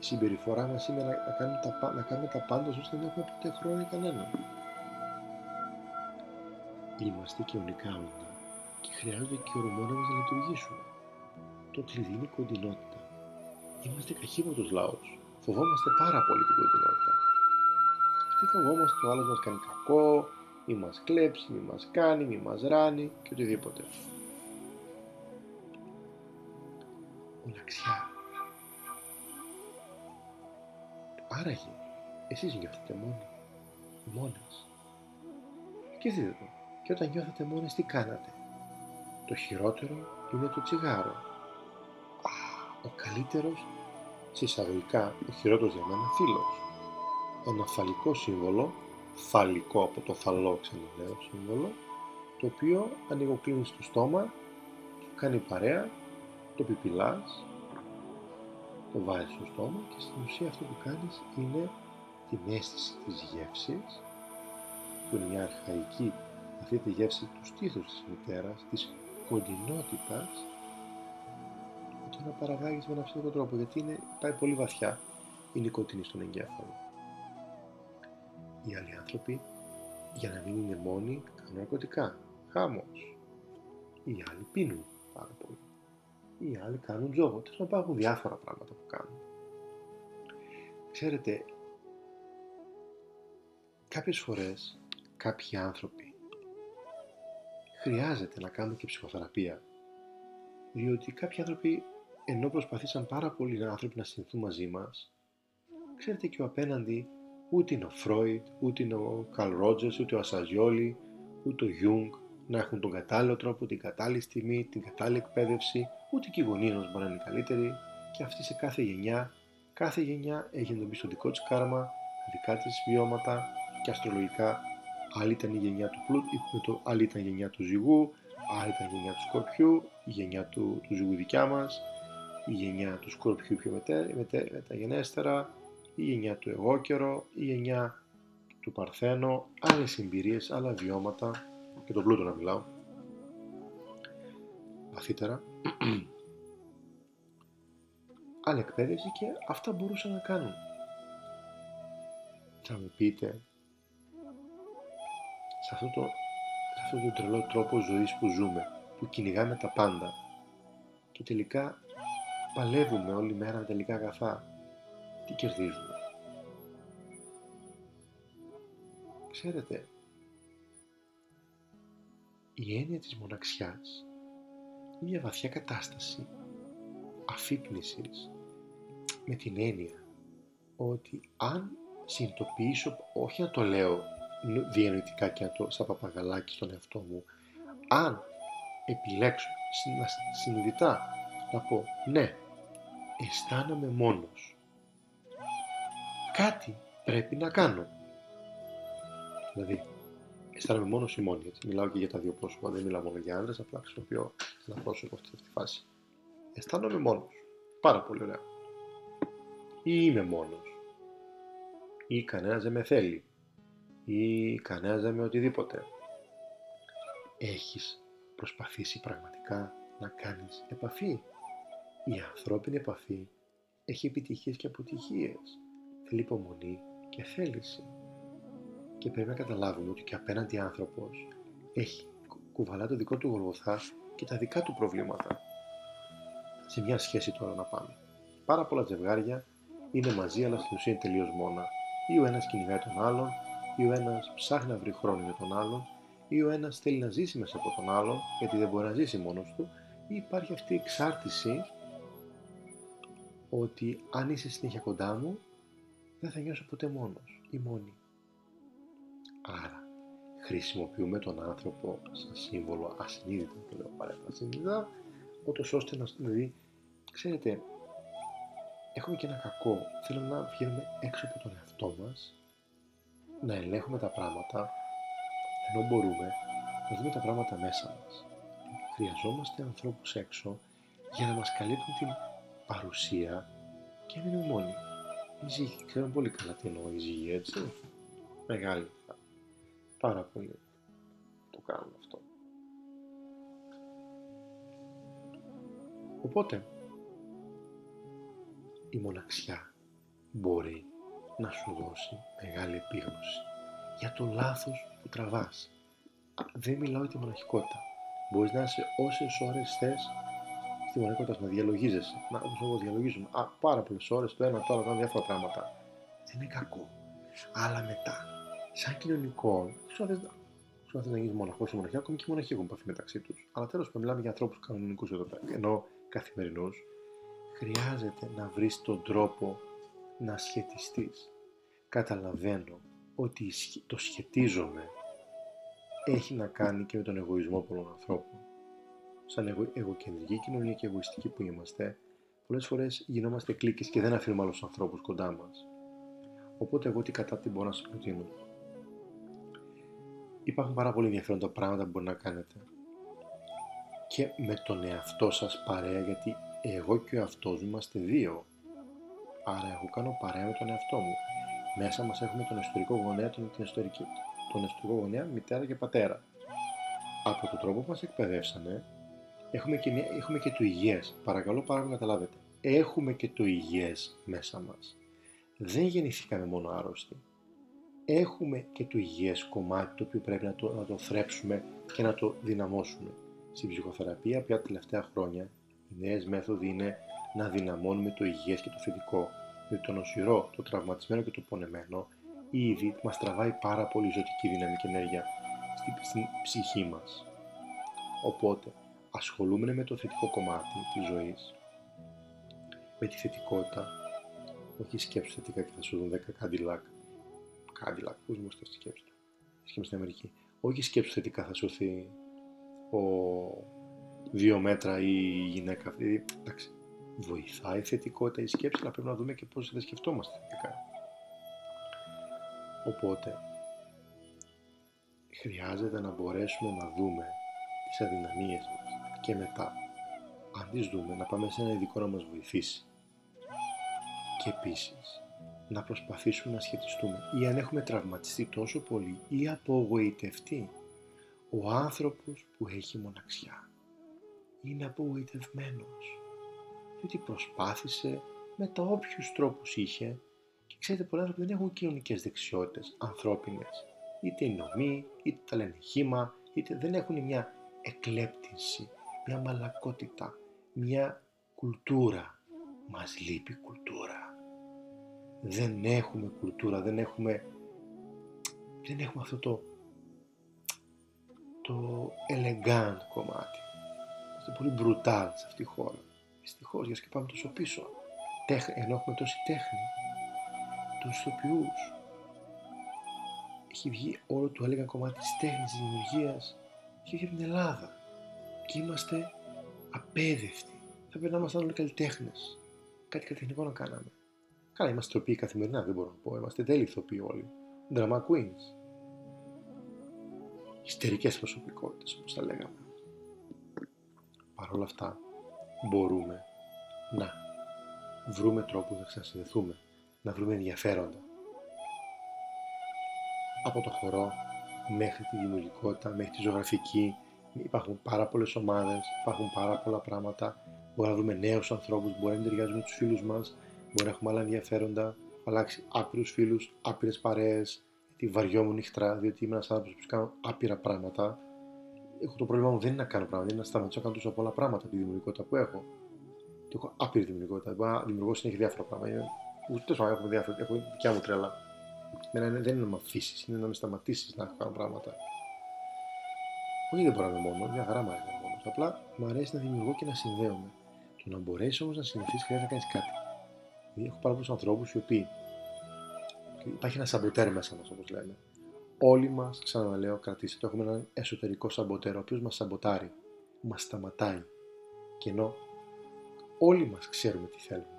η συμπεριφορά μας είναι να, κάνουμε τα, να κάνουμε τα πάντα ώστε να έχουμε ποτέ χρόνο κανέναν. Είμαστε και ονικά όντα και χρειάζονται και ορμόνα μας να λειτουργήσουν. Το κλειδί είναι η κοντινότητα. Είμαστε καχύμωτος λαός. Φοβόμαστε πάρα πολύ την κοντινότητα. Τι φοβόμαστε το άλλος μας κάνει κακό, μη μας κλέψει, μη μας κάνει, μη μας ράνει και οτιδήποτε. Μοναξιά Άραγε, εσείς νιώθετε μόνοι, μόνες. Και δείτε το, και όταν νιώθετε μόνες τι κάνατε; Το χειρότερο είναι το τσιγάρο. Α, ο καλύτερος, σε εισαγωγικά, ο χειρότερος για μένα φίλος. Ένα φαλικό σύμβολο, φαλικό από το φαλό ξαναλέω σύμβολο, το οποίο ανοιγοκλίνεις στο στόμα, κάνει παρέα, το πιπιλάς το βάζεις στο στόμα και στην ουσία αυτό που κάνεις είναι την αίσθηση της γεύσης που είναι μια αρχαϊκή αυτή τη γεύση τους στήθους της μητέρας, της κοντινότητας και να παραγάγεις με έναν ψυχικό τρόπο γιατί είναι, πάει πολύ βαθιά η νοικοτήνη στον εγκέφαλο. Οι άλλοι άνθρωποι για να μην είναι μόνοι κάνουν ναρκωτικά, χάμος. Οι άλλοι πίνουν πάρα πολύ. Οι άλλοι κάνουν τζόγο. Τέλος υπάρχουν διάφορα πράγματα που κάνουν. Ξέρετε, κάποιες φορές κάποιοι άνθρωποι χρειάζεται να κάνουν και ψυχοθεραπεία διότι κάποιοι άνθρωποι ενώ προσπαθήσαν πάρα πολύ οι άνθρωποι να συνηθούν μαζί μας ξέρετε και ο απέναντι ούτε είναι ο Φρόιτ, ούτε είναι ο Καλ Ρότζερς, ούτε ο Ασαζιόλη, ούτε ο Γιουνγκ να έχουν τον κατάλληλο τρόπο, την κατάλληλη στιγμή, την κατάλληλη εκπαίδευση, ούτε και οι γονείς μας μπορεί να είναι καλύτεροι. Και αυτή σε κάθε γενιά, κάθε γενιά έχει εντοπίσει το δικό της κάρμα, τα δικά της βιώματα και αστρολογικά. Άλλη ήταν η γενιά του πλούτου, άλλη ήταν η γενιά του Ζυγού, άλλη ήταν η γενιά του Σκορπιού, η γενιά του, του Ζυγού δικιά μας, η γενιά του Σκορπιού πιο μετέ, μετέ, μεταγενέστερα, η γενιά του Αιγόκερω, η γενιά του Παρθένο, άλλες εμπειρίες, άλλα βιώματα και τον πλούτο να μιλάω. Βαθύτερα. Άλλη εκπαίδευση και αυτά μπορούσαν να κάνουν. Θα μου πείτε σε αυτό το, σε αυτό το τρελό τρόπο ζωής που ζούμε που κυνηγάμε τα πάντα και τελικά παλεύουμε όλη μέρα με τελικά αγαθά τι κερδίζουμε; Ξέρετε η έννοια της μοναξιάς είναι μια βαθιά κατάσταση αφύπνισης με την έννοια ότι αν συνειδητοποιήσω, όχι να το λέω διανοητικά και να το σαν παπαγαλάκι στον εαυτό μου, αν επιλέξω συνειδητά να πω ναι, αισθάνομαι μόνος. Κάτι πρέπει να κάνω. Δηλαδή, αισθάνομαι μόνος ή μόνη. Έτσι. Μιλάω και για τα δύο πρόσωπα, δεν μιλάω μόνο για άντρε, απλά χρησιμοποιώ ένα πρόσωπο αυτή, αυτή τη φάση. Αισθάνομαι μόνος. Πάρα πολύ ωραία. Ή είμαι μόνος. Ή κανένας δεν με θέλει. Ή κανένας δεν με οτιδήποτε. Έχεις προσπαθήσει πραγματικά να κάνεις επαφή; Η ανθρώπινη επαφή έχει επιτυχίες και αποτυχίες. Θέλει υπομονή και θέληση και πρέπει να καταλάβουμε ότι και απέναντι άνθρωπος έχει κουβαλά το δικό του γολγοθά και τα δικά του προβλήματα. Σε μια σχέση τώρα να πάμε. Πάρα πολλά ζευγάρια είναι μαζί αλλά στην ουσία είναι τελείως μόνα. Ή ο ένας κυνηγάει τον άλλον, ή ο ένας ψάχνει να βρει χρόνο για τον άλλον, ή ο ένας θέλει να ζήσει μέσα από τον άλλον γιατί δεν μπορεί να ζήσει μόνος του, ή υπάρχει αυτή η εξάρτηση ότι αν είσαι συνέχεια κοντά μου δεν θα νιώσω ποτέ μόνος ή μόνη. Άρα, χρησιμοποιούμε τον άνθρωπο σαν σύμβολο ασυνείδητο, το λέω παρέμβασης συνείδητα, ούτως ώστε να δηλαδή, ξέρετε, έχουμε και ένα κακό. Θέλουμε να βγαίνουμε έξω από τον εαυτό μας, να ελέγχουμε τα πράγματα, ενώ μπορούμε να δούμε τα πράγματα μέσα μας. Χρειαζόμαστε ανθρώπους έξω για να μας καλύπτουν την παρουσία και να μείνουμε μόνοι. Η ζύγη, ξέρουμε πολύ καλά τι εννοώ η ζύγη, έτσι. Μεγάλη πάρα πολύ το κάνουν αυτό. Οπότε, η μοναξιά μπορεί να σου δώσει μεγάλη επίγνωση για το λάθος που τραβάς. Δεν μιλάω για τη μοναχικότητα. Μπορείς να είσαι όσες ώρες θες στη μοναχικότητα, να διαλογίζεσαι. Να, όπως εγώ διαλογίζομαι. Α, πάρα πολλές ώρες, το ένα, το άλλο, κάνω διάφορα πράγματα. Δεν είναι κακό. Αλλά μετά, σαν κοινωνικό, σου να γίνεις μοναχός ή μοναχιά, ακόμη και οι μοναχοί έχουν επαφή μεταξύ τους. Αλλά τέλος πάντων, μιλάμε για ανθρώπους κανονικούς εδώ πέρα, ενώ καθημερινού. Χρειάζεται να βρεις τον τρόπο να σχετιστείς. Καταλαβαίνω ότι το σχετίζομαι έχει να κάνει και με τον εγωισμό πολλών ανθρώπων. Σαν εγω, εγωκεντρική κοινωνία και εγωιστική που είμαστε, πολλές φορές γινόμαστε κλίκες και δεν αφήνουμε άλλους ανθρώπους κοντά μας. Οπότε εγώ τι κατά τι μπορώ να σας προτείνω υπάρχουν πάρα πολύ ενδιαφέροντα πράγματα που μπορεί να κάνετε. Και με τον εαυτό σας παρέα, γιατί εγώ και ο εαυτός μου είμαστε δύο. Άρα εγώ κάνω παρέα με τον εαυτό μου. Μέσα μας έχουμε τον εσωτερικό γονέα, τον, την εσωτερική, τον εσωτερικό γονέα, μητέρα και πατέρα. Από τον τρόπο που μας εκπαιδεύσανε, έχουμε και, έχουμε και το υγιές. Παρακαλώ πάρα πολύ να καταλάβετε. Έχουμε και το υγιές μέσα μας. Δεν γεννηθήκαμε μόνο άρρωστοι. Έχουμε και το υγιές κομμάτι το οποίο πρέπει να το, να το θρέψουμε και να το δυναμώσουμε. Στην ψυχοθεραπεία πια τα τελευταία χρόνια οι νέες μέθοδοι είναι να δυναμώνουμε το υγιές και το θετικό. Διότι το νοσηρό, το τραυματισμένο και το πονεμένο ήδη μας τραβάει πάρα πολύ ζωτική δύναμη και ενέργεια στην, στην ψυχή μας. Οπότε, ασχολούμενοι με το θετικό κομμάτι της ζωής, με τη θετικότητα, όχι σκέψου θετικά και θα σου δουν 10 κάντιλακ. Κάντιλακ, πού μου στη σκέψη του. Σκέψη στην Αμερική. Όχι σκέψου θετικά θα σου έρθει ο δύο μέτρα ή η γυναίκα αυτή. Εντάξει, βοηθάει η θετικότητα η σκέψη, αλλά πρέπει να δούμε και πώς θα σκεφτόμαστε θετικά. Οπότε, χρειάζεται να μπορέσουμε να δούμε τις αδυναμίες μας και μετά, αν τις δούμε, να πάμε σε ένα ειδικό να μας βοηθήσει. Και επίσης, να προσπαθήσουμε να σχετιστούμε ή αν έχουμε τραυματιστεί τόσο πολύ ή απογοητευτεί ο άνθρωπος που έχει μοναξιά είναι απογοητευμένος διότι προσπάθησε με τα όποιους τρόπους είχε και ξέρετε πολλοί άνθρωποι δεν έχουν κοινωνικές δεξιότητες ανθρώπινες είτε είναι νομοί, είτε τα λένε χήμα, είτε δεν έχουν μια εκλέπτυνση, μια μαλακότητα, μια κουλτούρα. Μας λείπει κουλτούρα. Δεν έχουμε κουλτούρα, δεν έχουμε, δεν έχουμε αυτό το, το elegant κομμάτι. Είμαστε πολύ brutal σε αυτή τη χώρα. Δυστυχώς, γιατί και πάμε τόσο πίσω. Τέχνη, ενώ έχουμε τόση τέχνη, τους ηθοποιούς, έχει βγει όλο το έλεγα κομμάτι της τέχνης, της δημιουργίας και όχι από την Ελλάδα. Και είμαστε απέδευτοι. Θα πρέπει να είμαστε όλοι καλλιτέχνε. Κάτι καλλιτεχνικό να κάναμε. Καλά, είμαστε τροποί καθημερινά, δεν μπορώ να πω. Είμαστε τέλειοι ηθοποιοί όλοι. Drama queens. Ιστερικές προσωπικότητες, όπως τα λέγαμε. Παρ' όλα αυτά, μπορούμε να βρούμε τρόπους να ξανασυνδεθούμε, να βρούμε ενδιαφέροντα, από το χορό μέχρι τη δημιουργικότητα, μέχρι τη ζωγραφική. Υπάρχουν πάρα πολλές ομάδες, υπάρχουν πάρα πολλά πράγματα. Μπορεί να βρούμε νέους ανθρώπους, μπορεί να ταιριάζουμε με τους φίλους μας, μπορεί να έχουμε άλλα ενδιαφέροντα. αλλάξει άπειρους φίλους, άπειρες παρέες. Γιατί βαριόμουν νυχτρά, διότι είμαι ένας άνθρωπος που κάνω άπειρα πράγματα. Έχω το πρόβλημα μου δεν είναι να κάνω πράγματα, είναι να σταματήσω να κάνω τόσο πολλά πράγματα από τη δημιουργικότητα που έχω. Και έχω άπειρη δημιουργικότητα. Μπορώ να δημιουργώ συνέχεια διάφορα πράγματα. Ούτε έχω, διάφορα, έχω δικιά μου τρέλα. Μένα δεν είναι να με αφήσεις, είναι να με σταματήσεις να κάνω πράγματα. Όχι δεν μπορώ να είμαι μόνος, μια χαρά μου αρέσει μόνος. Απλά μου αρέσει να δημιουργώ και να συνδέομαι. Το να μπορέσεις όμως να συνηθίσει χρειάζεται να κάνεις κάτι. Δηλαδή, έχω πάρα πολλούς ανθρώπους οι οποίοι. Υπάρχει ένα σαμποτέρ μέσα μας, όπως λέμε. Όλοι μας, ξαναλέω, κρατήστε το, έχουμε έναν εσωτερικό σαμποτέρ, ο οποίος μας σαμποτάρει, μας σταματάει. Και ενώ όλοι μας ξέρουμε τι θέλουμε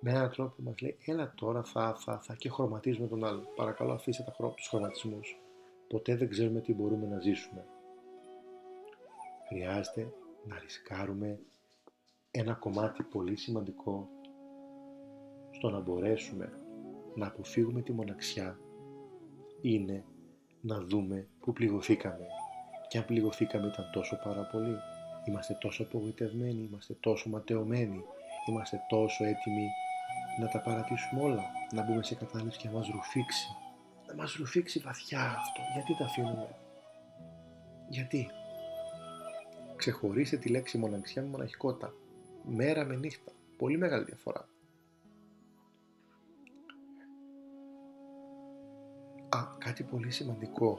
με έναν τρόπο που μας λέει έλα τώρα θα, θα, θα και χρωματίζουμε τον άλλο. Παρακαλώ αφήστε τα χρο... τους χρωματισμούς. Ποτέ δεν ξέρουμε τι μπορούμε να ζήσουμε. Χρειάζεται να ρισκάρουμε ένα κομμάτι πολύ σημαντικό στο να μπορέσουμε να αποφύγουμε τη μοναξιά είναι να δούμε που πληγωθήκαμε. Και αν πληγωθήκαμε ήταν τόσο πάρα πολύ. Είμαστε τόσο απογοητευμένοι, είμαστε τόσο ματαιωμένοι, είμαστε τόσο έτοιμοι να τα παρατήσουμε όλα, να μπούμε σε κατάληψη και να μας ρουφήξει. Να μας ρουφήξει βαθιά αυτό. Γιατί τα αφήνουμε; Γιατί; Ξεχωρίστε τη λέξη μοναξιά με μοναχικότητα. Μέρα με νύχτα. Πολύ μεγάλη διαφορά. Α, κάτι πολύ σημαντικό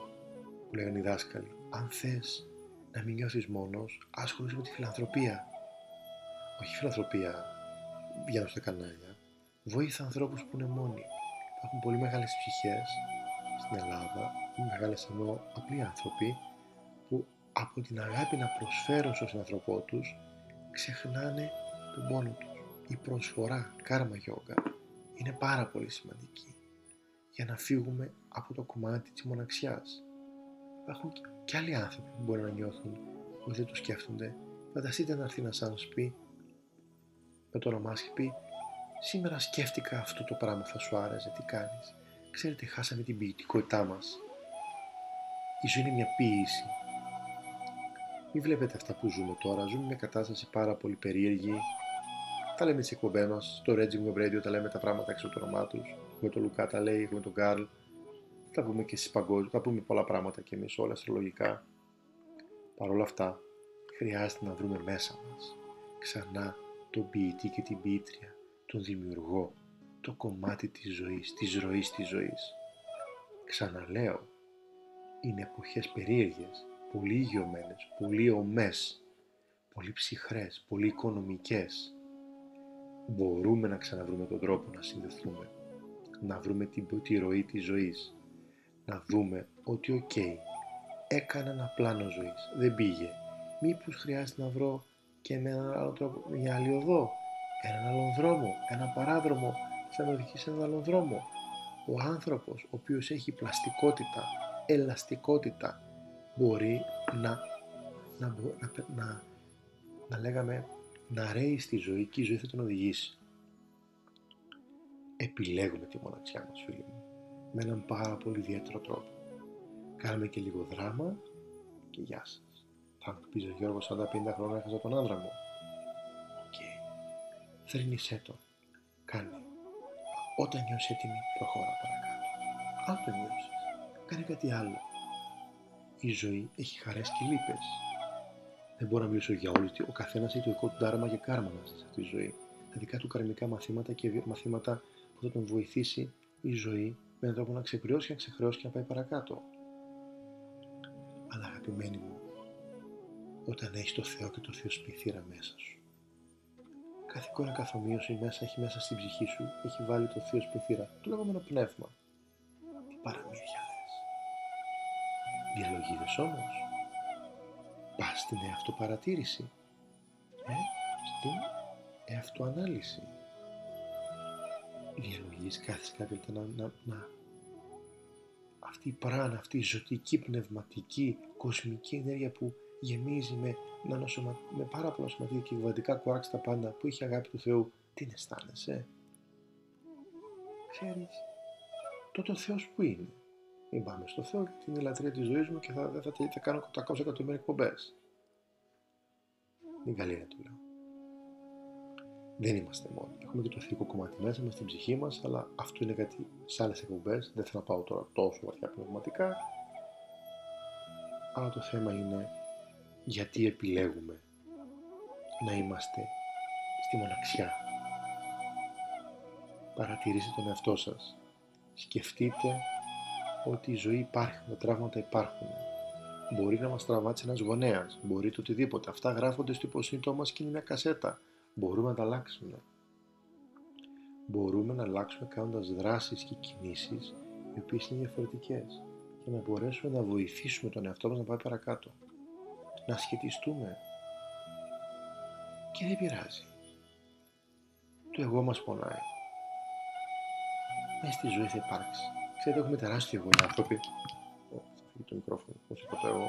που λέγανε οι δάσκαλοι. Αν θες να μην νιώθεις μόνος, ασχολείσαι με τη φιλανθρωπία. Όχι φιλανθρωπία για στα κανάλια, Βοήθα ανθρώπους που είναι μόνοι. Υπάρχουν πολύ μεγάλες ψυχές στην Ελλάδα, μεγάλες εννοώ απλοί άνθρωποι, που από την αγάπη να προσφέρουν στον άνθρωπό τους, ξεχνάνε τον πόνο τους. Η προσφορά, κάρμα γιόγκα, είναι πάρα πολύ σημαντική για να φύγουμε από το κομμάτι της μοναξιάς. Υπάρχουν και άλλοι άνθρωποι που μπορεί να νιώθουν ότι δεν το σκέφτονται. Φανταστείτε να έρθει ένας άνθρωπος πει με το όνομά πει Σήμερα σκέφτηκα αυτό το πράγμα θα σου άρεσε, τι κάνεις. Ξέρετε, χάσαμε την ποιητικότητά μας. Η ζωή είναι μια ποίηση. Μην βλέπετε αυτά που ζούμε τώρα. Ζούμε μια κατάσταση πάρα πολύ περίεργη. Τα λέμε τι εκπομπές μας. Στο Reggie Web Radio τα λέμε τα πράγματα έξω το όνομά τους. Έχουμε τον Λουκά, τα λέει, έχουμε τον Καρλ. Θα πούμε και στι παγκόσμιε. Θα πούμε πολλά πράγματα και εμείς όλα αστρολογικά. Παρ' όλα αυτά, χρειάζεται να βρούμε μέσα μας ξανά τον ποιητή και την ποιήτρια, τον δημιουργό, το κομμάτι της ζωής, της ροής της ζωής. Ξαναλέω, είναι εποχές περίεργες, πολύ γιωμένες, πολύ ομές, πολύ ψυχρές, πολύ οικονομικές. Μπορούμε να ξαναβρούμε τον τρόπο να συνδεθούμε, να βρούμε την τη ροή της ζωής, να δούμε ότι OK, okay, έκανα ένα πλάνο ζωής, δεν πήγε. Μήπως χρειάζεται να βρω και με έναν άλλο τρόπο, μια άλλη οδό, έναν άλλον δρόμο, ένα παράδρομο θα με οδηγήσει σε έναν άλλον δρόμο. Ο άνθρωπος ο οποίος έχει πλαστικότητα, ελαστικότητα, μπορεί να, να, να, να, να λέγαμε να ρέει στη ζωή και η ζωή θα τον οδηγήσει. Επιλέγουμε τη μοναξιά μας φίλοι μου με έναν πάρα πολύ ιδιαίτερο τρόπο. Κάνουμε και λίγο δράμα και γεια σας. Θα μου πεις ο Γιώργος 40-50 χρόνια έχασα τον άντρα μου. Οκ. Θρήνησέ τον. Κάνε. Όταν νιώσεις έτοιμη προχώρα παρακάτω. Αν το νιώσεις. Κάνε κάτι άλλο η ζωή έχει χαρές και λύπες. Δεν μπορώ να μιλήσω για όλου. Ο καθένας έχει το δικό του δάρμα και κάρμα να ζήσει αυτή τη ζωή. Τα δικά του καρμικά μαθήματα και μαθήματα που θα τον βοηθήσει η ζωή με έναν τρόπο να ξεπληρώσει και να ξεχρεώσει και να πάει παρακάτω. Αλλά αγαπημένοι μου, όταν έχεις το Θεό και το Θεό σπιθήρα μέσα σου, κάθε εικόνα καθομοίωση μέσα έχει μέσα στην ψυχή σου, έχει βάλει το Θεό σπιθήρα, το λεγόμενο πνεύμα. Τι παραμύθια Διαλογίδες όμως. Πας στην εαυτοπαρατήρηση. Ε, στην εαυτοανάλυση. Διαλογείς κάθε κάποια να, να, να αυτή η πράνα, αυτή η ζωτική, πνευματική, κοσμική ενέργεια που γεμίζει με, με πάρα πολλά σωματίδια και βαντικά κουάρξ τα πάντα που έχει αγάπη του Θεού, τι αισθάνεσαι. Ξέρεις, τότε ο Θεός που είναι. Μην πάμε στο Θεό και την λατρεία της ζωής μου και θα, θα, θα, θα κάνω 800 εκατομμύρια εκπομπές. Μην καλή του λέω. Δεν είμαστε μόνοι. Έχουμε και το θετικό κομμάτι μέσα μας, στην ψυχή μας, αλλά αυτό είναι κάτι σε άλλες εκπομπές. Δεν θέλω να πάω τώρα τόσο βαθιά πνευματικά. Αλλά το θέμα είναι γιατί επιλέγουμε να είμαστε στη μοναξιά. Παρατηρήστε τον εαυτό σας. Σκεφτείτε ότι η ζωή υπάρχει, τα τραύματα υπάρχουν. Μπορεί να μας τραβάτσει ένας γονέας, μπορεί το οτιδήποτε. Αυτά γράφονται στο υποσύνητό μας και είναι μια κασέτα. Μπορούμε να τα αλλάξουμε. Μπορούμε να αλλάξουμε κάνοντας δράσεις και κινήσεις οι οποίες είναι διαφορετικές και να μπορέσουμε να βοηθήσουμε τον εαυτό μας να πάει παρακάτω. Να σχετιστούμε. Και δεν πειράζει. Το εγώ μας πονάει. Μέσα στη ζωή θα υπάρξει. Ξέρετε, έχουμε τεράστιο εγώ οι άνθρωποι. το μικρόφωνο, πώς είπα το εγώ.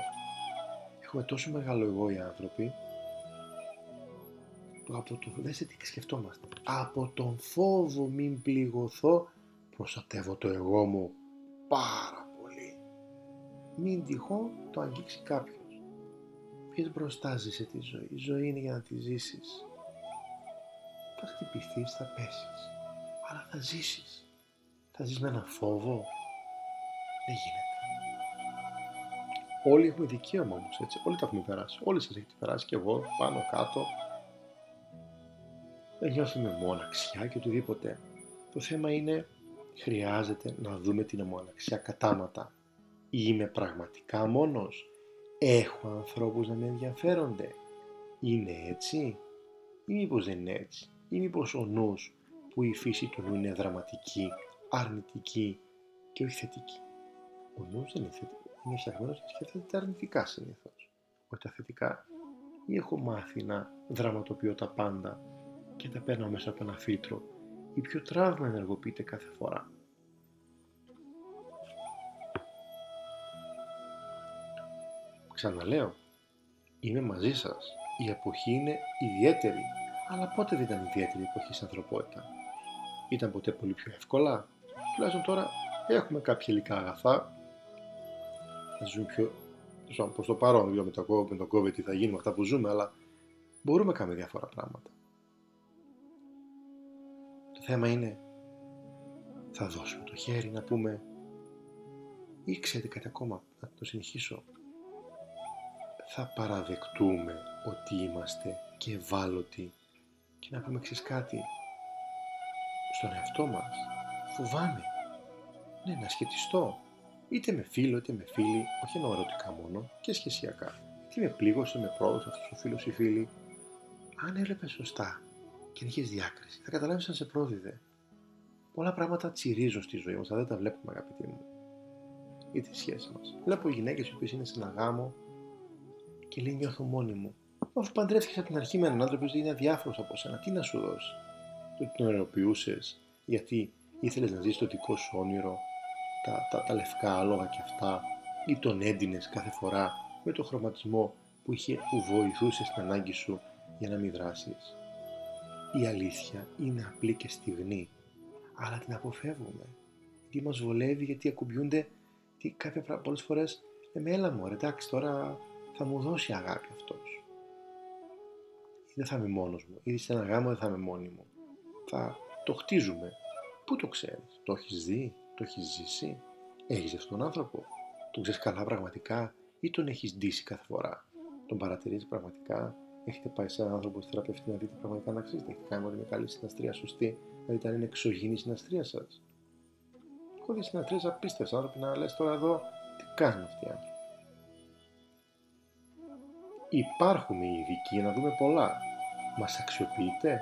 Έχουμε τόσο μεγάλο εγώ οι άνθρωποι που από το. Δέστε τι σκεφτόμαστε. Από τον φόβο μην πληγωθώ, προστατεύω το εγώ μου πάρα πολύ. Μην τυχόν το αγγίξει κάποιος. Ποιες μπροστά ζήσε τη ζωή; Η ζωή είναι για να τη ζήσεις. Θα χτυπηθείς, θα πέσεις. Αλλά θα ζήσεις. Θα ζεις με ένα φόβο. Δεν γίνεται. Όλοι έχουμε δικαίωμα όμως, έτσι. Όλοι τα έχουμε περάσει. Όλοι σας έχετε περάσει και εγώ, πάνω, κάτω. Δεν νιώθουμε μοναξιά και οτιδήποτε. Το θέμα είναι, χρειάζεται να δούμε την μοναξιά κατάματα. Είμαι πραγματικά μόνος; Έχω ανθρώπους να με ενδιαφέρονται; Είναι έτσι; Ή μήπως δεν είναι έτσι; Ή μήπως ο νους που η φύση του νου είναι δραματική αρνητική και όχι θετική; Ο νους δεν είναι θετικό. Είναι φτιαγμένο και σκέφτεται αρνητικά συνήθως. Όχι τα θετικά. Ή έχω μάθει να δραματοποιώ τα πάντα και τα παίρνω μέσα από ένα φίλτρο ή ποιο τραύμα ενεργοποιείται κάθε φορά. Ξαναλέω, είμαι μαζί σας. Η εποχή είναι ιδιαίτερη. Αλλά πότε δεν ήταν ιδιαίτερη η εποχή στην ανθρωπότητα; ήταν ποτέ πολύ πιο εύκολα; Τουλάχιστον τώρα έχουμε κάποια υλικά αγαθά. Θα ζούμε πιο προς το παρόν, με, το, με τον COVID τι θα γίνει με αυτά που ζούμε, αλλά μπορούμε να κάνουμε διάφορα πράγματα. Το θέμα είναι, θα δώσουμε το χέρι να πούμε ή ξέρετε κάτι ακόμα, να το συνεχίσω. Θα παραδεκτούμε ότι είμαστε και ευάλωτοι και να πούμε ξέρεις κάτι στον εαυτό μας. Φοβάμαι. Ναι, να σχετιστώ. Είτε με φίλο, είτε με φίλη, όχι εννοώ ερωτικά μόνο, και σχεσιακά. Τι με πλήγωσε, με πρόδωσε αυτός ο φίλος ή φίλη. Αν έβλεπε σωστά και είχε διάκριση, θα καταλάβεις αν σε πρόδιδε. Πολλά πράγματα τσιρίζουν στη ζωή μα, αλλά δεν τα βλέπουμε, αγαπητοί μου. Ή τη σχέση μας. Βλέπω γυναίκες οι οποίες είναι σε ένα γάμο και λέει νιώθω μόνη μου. Αφού παντρεύτηκες από την αρχή με έναν άνθρωπο που είναι αδιάφορος από σένα, τι να σου δώσει; Το ότι τον ερωτοποιούσε γιατί ήθελες να ζήσει το δικό σου όνειρο, τα, τα, τα λευκά άλογα και αυτά, ή τον έντυνες κάθε φορά με το χρωματισμό που, είχε, που βοηθούσες στην ανάγκη σου για να μην δράσεις. Η αλήθεια είναι απλή και στιγνή, αλλά την αποφεύγουμε. Τι μας βολεύει γιατί ακουμπιούνται τι κάποια πολλές φορές λέμε έλα μου, εντάξει τώρα θα μου δώσει αγάπη αυτός. Ή δεν θα είμαι μόνος μου, ή σε ένα γάμο δεν θα είμαι μόνη μου. Θα το χτίζουμε. Πού το ξέρεις, το έχεις δει, το έχεις ζήσει, έχεις αυτόν τον άνθρωπο, τον ξέρεις καλά πραγματικά ή τον έχεις ντύσει κάθε φορά. Τον παρατηρείς πραγματικά, έχετε πάει σε έναν άνθρωπο στη θεραπευτή να δείτε πραγματικά να ξέρετε, έχει κάνει μια καλή συναστρία σωστή, να δείτε αν είναι εξωγήινη η συναστρία σας. Έχω δει συναστρίε απίστευτε άνθρωποι να λες τώρα εδώ τι κάνουν αυτοί οι άνθρωποι. Υπάρχουν οι ειδικοί να δούμε πολλά. Μας αξιοποιείτε;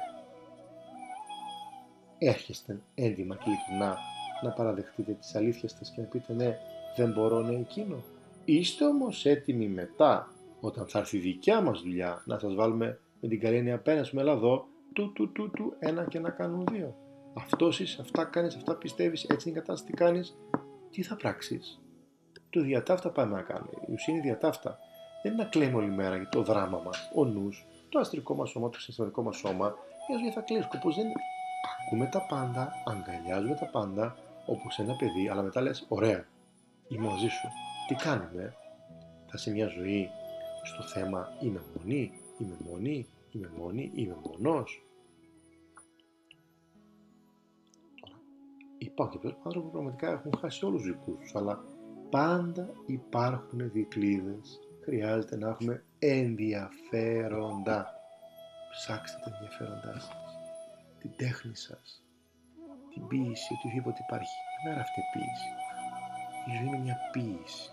Έρχεστε έντιμα και ειλικρινά να παραδεχτείτε τις αλήθειες σας και να πείτε ναι, δεν μπορώ ναι εκείνο. Είστε όμως έτοιμοι μετά, όταν θα έρθει η δικιά μας δουλειά, να σας βάλουμε με την καλή έννοια πένα εδώ, του, του, του, του, ένα και να κάνουν δύο. Αυτός είσαι, αυτά κάνεις, αυτά πιστεύεις, έτσι είναι η κατάσταση, τι κάνεις, τι θα πράξεις. Το διατάφτα πάμε να κάνουμε. Η ουσία είναι διατάφτα. Δεν είναι να κλαίμε όλη μέρα για το δράμα μας, ο νους, το αστρικό μας σώμα, το συναισθηματικό μας σώμα. Για θα κλαίει. Σκοπός δεν είναι. Ακούμε τα πάντα, αγκαλιάζουμε τα πάντα, όπως ένα παιδί, αλλά μετά λες, ωραία, είμαι μαζί σου. Τι κάνουμε, θα σε μια ζωή στο θέμα είμαι μονή, είμαι μόνη, είμαι μόνη, είμαι μονός. Τώρα, υπάρχουν και άνθρωποι που πραγματικά έχουν χάσει όλους τους δικούς τους, αλλά πάντα υπάρχουν δικλείδες. Χρειάζεται να έχουμε ενδιαφέροντα. Ψάξτε τα ενδιαφέροντά σας, την τέχνη σας, την ποίηση, οτιδήποτε υπάρχει. Δεν είναι αυτή η ποίηση. Η ζωή είναι μια ποίηση.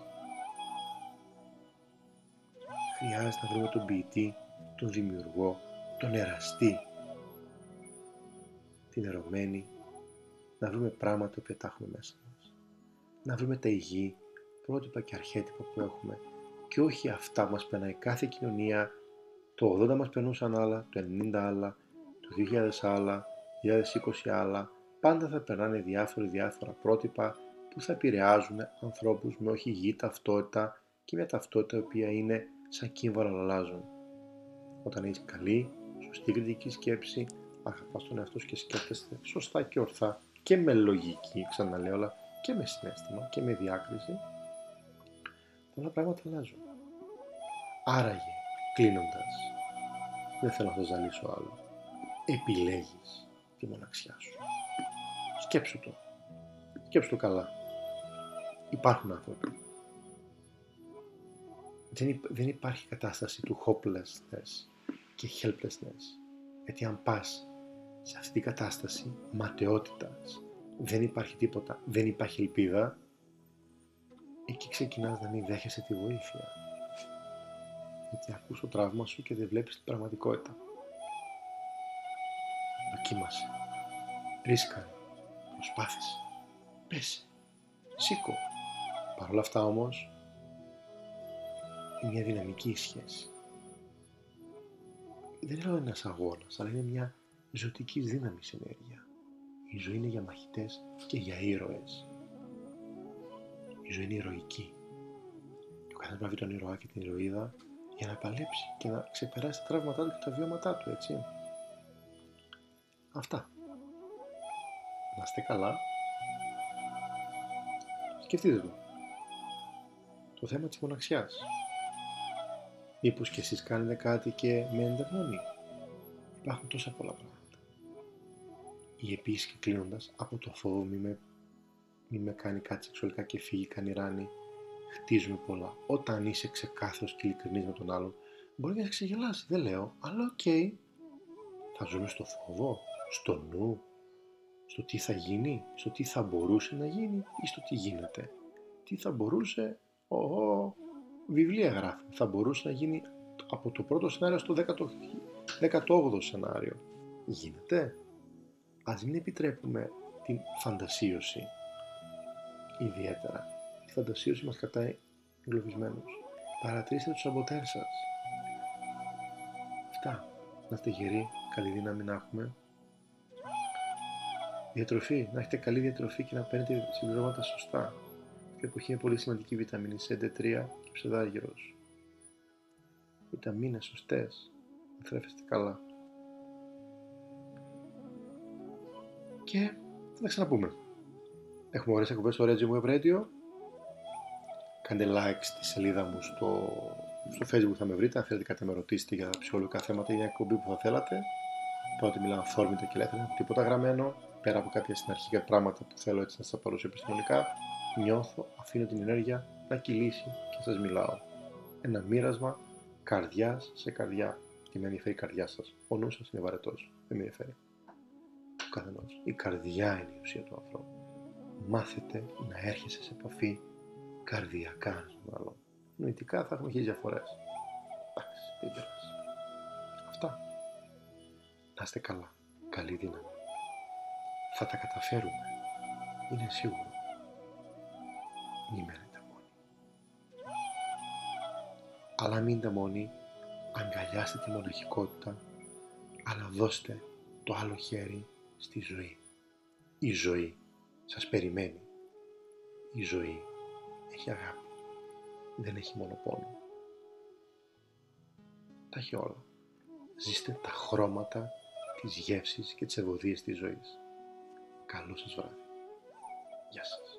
Χρειάζεται να βρούμε τον ποιητή, τον δημιουργό, τον εραστή, την ερωμένη, να βρούμε πράγματα που τα έχουμε μέσα μας. Να βρούμε τα υγιή, πρότυπα και αρχέτυπα που έχουμε. Και όχι αυτά που μας περνάει κάθε κοινωνία, το 80 μας περνούσαν άλλα, το 90 άλλα, το 2000 άλλα, 2020 άλλα, πάντα θα περνάνε διάφορα διάφορα πρότυπα που θα επηρεάζουν ανθρώπους με όχι υγιή ταυτότητα και μια ταυτότητα η οποία είναι σαν κύμβαρο αλλά αλλάζουν. Όταν έχεις καλή, σωστή κριτική σκέψη, αγαπάς τον εαυτό σου και σκέφτεσαι σωστά και ορθά και με λογική, ξαναλέω, αλλά και με συνέστημα και με διάκριση, πολλά πράγματα αλλάζουν. Άραγε, κλείνοντας, δεν θέλω να το ζαλίσω άλλο, επιλέγεις τη μοναξιά σου. Σκέψου το. Σκέψου το καλά. Υπάρχουν άνθρωποι. Δεν, δεν υπάρχει κατάσταση του hopelessness και helplessness. Γιατί αν πας σε αυτή την κατάσταση ματαιότητας, δεν υπάρχει τίποτα, δεν υπάρχει ελπίδα, εκεί ξεκινάς να μην δέχεσαι τη βοήθεια. Γιατί ακούς το τραύμα σου και δεν βλέπεις την πραγματικότητα. Δοκίμασε. Ρίσκανε. Προσπάθησε. Πέσε. Σήκω. Παρ' όλα αυτά όμως, είναι μια δυναμική σχέση. Δεν λέω ένας αγώνας, αλλά είναι μια ζωτική δύναμη ενέργεια. Η ζωή είναι για μαχητές και για ήρωες. Η ζωή είναι ηρωική. Και ο καθένας τον ηρωά και την ηρωίδα για να παλέψει και να ξεπεράσει τα τραύματά του και τα βιώματά του, έτσι. Αυτά. Να είστε καλά. Σκεφτείτε το. Το θέμα της μοναξιάς. Μήπως και εσείς κάνετε κάτι και με ενδεχόνει. Υπάρχουν τόσα πολλά πράγματα. Ή επίσης και κλείνοντας, από το φόβο μη με, μη με κάνει κάτι σεξουαλικά και φύγει κάνει ράνι. Χτίζουμε πολλά. Όταν είσαι ξεκάθαρος και ειλικρινής με τον άλλον, μπορεί να σε ξεγελάσει, δεν λέω, αλλά OK. Okay. Θα ζούμε στο φόβο, στο νου, στο τι θα γίνει, στο τι θα μπορούσε να γίνει ή στο τι γίνεται. Τι θα μπορούσε, ο, βιβλία γράφει, θα μπορούσε να γίνει από το πρώτο σενάριο στο 18ο σενάριο. Γίνεται; Ας μην επιτρέπουμε την φαντασίωση ιδιαίτερα. Η φαντασίωση μας κατάει εγκλωβισμένους. Παρατηρήστε τους σαμποτέρ σας. Αυτά. Να είστε γεροί, καλή δύναμη να έχουμε. Διατροφή, να έχετε καλή διατροφή και να παίρνετε συμπληρώματα σωστά. Στην εποχή είναι πολύ σημαντική η βιταμίνη C, D3 και ψευδάγυρος. Βιταμίνες σωστές, να θρέφεστε καλά. Και θα τα ξαναπούμε. Έχουμε ωραίες εκπομπές στο Reggie Web Radio. Κάντε like στη σελίδα μου στο, στο facebook θα με βρείτε. Αν θέλετε κάτι να με ρωτήσετε για ψυχολογικά θέματα ή μια εκπομπή που θα θέλατε. Πρώτη μιλάω αυθόρμητα και ελεύθερα, τίποτα γραμμένο. Πέρα από κάποια συναρχικά πράγματα που θέλω έτσι να σας παρουσιάσω επιστημονικά, νιώθω, αφήνω την ενέργεια να κυλήσει και σας μιλάω. Ένα μοίρασμα καρδιάς σε καρδιά. Και με ενδιαφέρει η καρδιά σας. Ο νους σας είναι βαρετός. Δεν με ενδιαφέρει. Ο καθενός. Η καρδιά είναι η ουσία του ανθρώπου. Μάθετε να έρχεσαι σε επαφή καρδιακά με τον άλλο. Νοητικά θα έχουμε χίλιες διαφορές. Εντάξει, Αυτά. Να είστε καλά. Καλή δύναμη. Θα τα καταφέρουμε. Είναι σίγουρο μη Αλλά μην τα μόνοι, αγκαλιάστε τη μοναχικότητα, αλλά δώστε το άλλο χέρι στη ζωή. Η ζωή σας περιμένει. Η ζωή έχει αγάπη. Δεν έχει μόνο πόνο. Τα έχει όλα. Ζήστε τα χρώματα, τις γεύσεις και τις ευωδίες της ζωής. Καλό σας βράδυ. Γεια σας.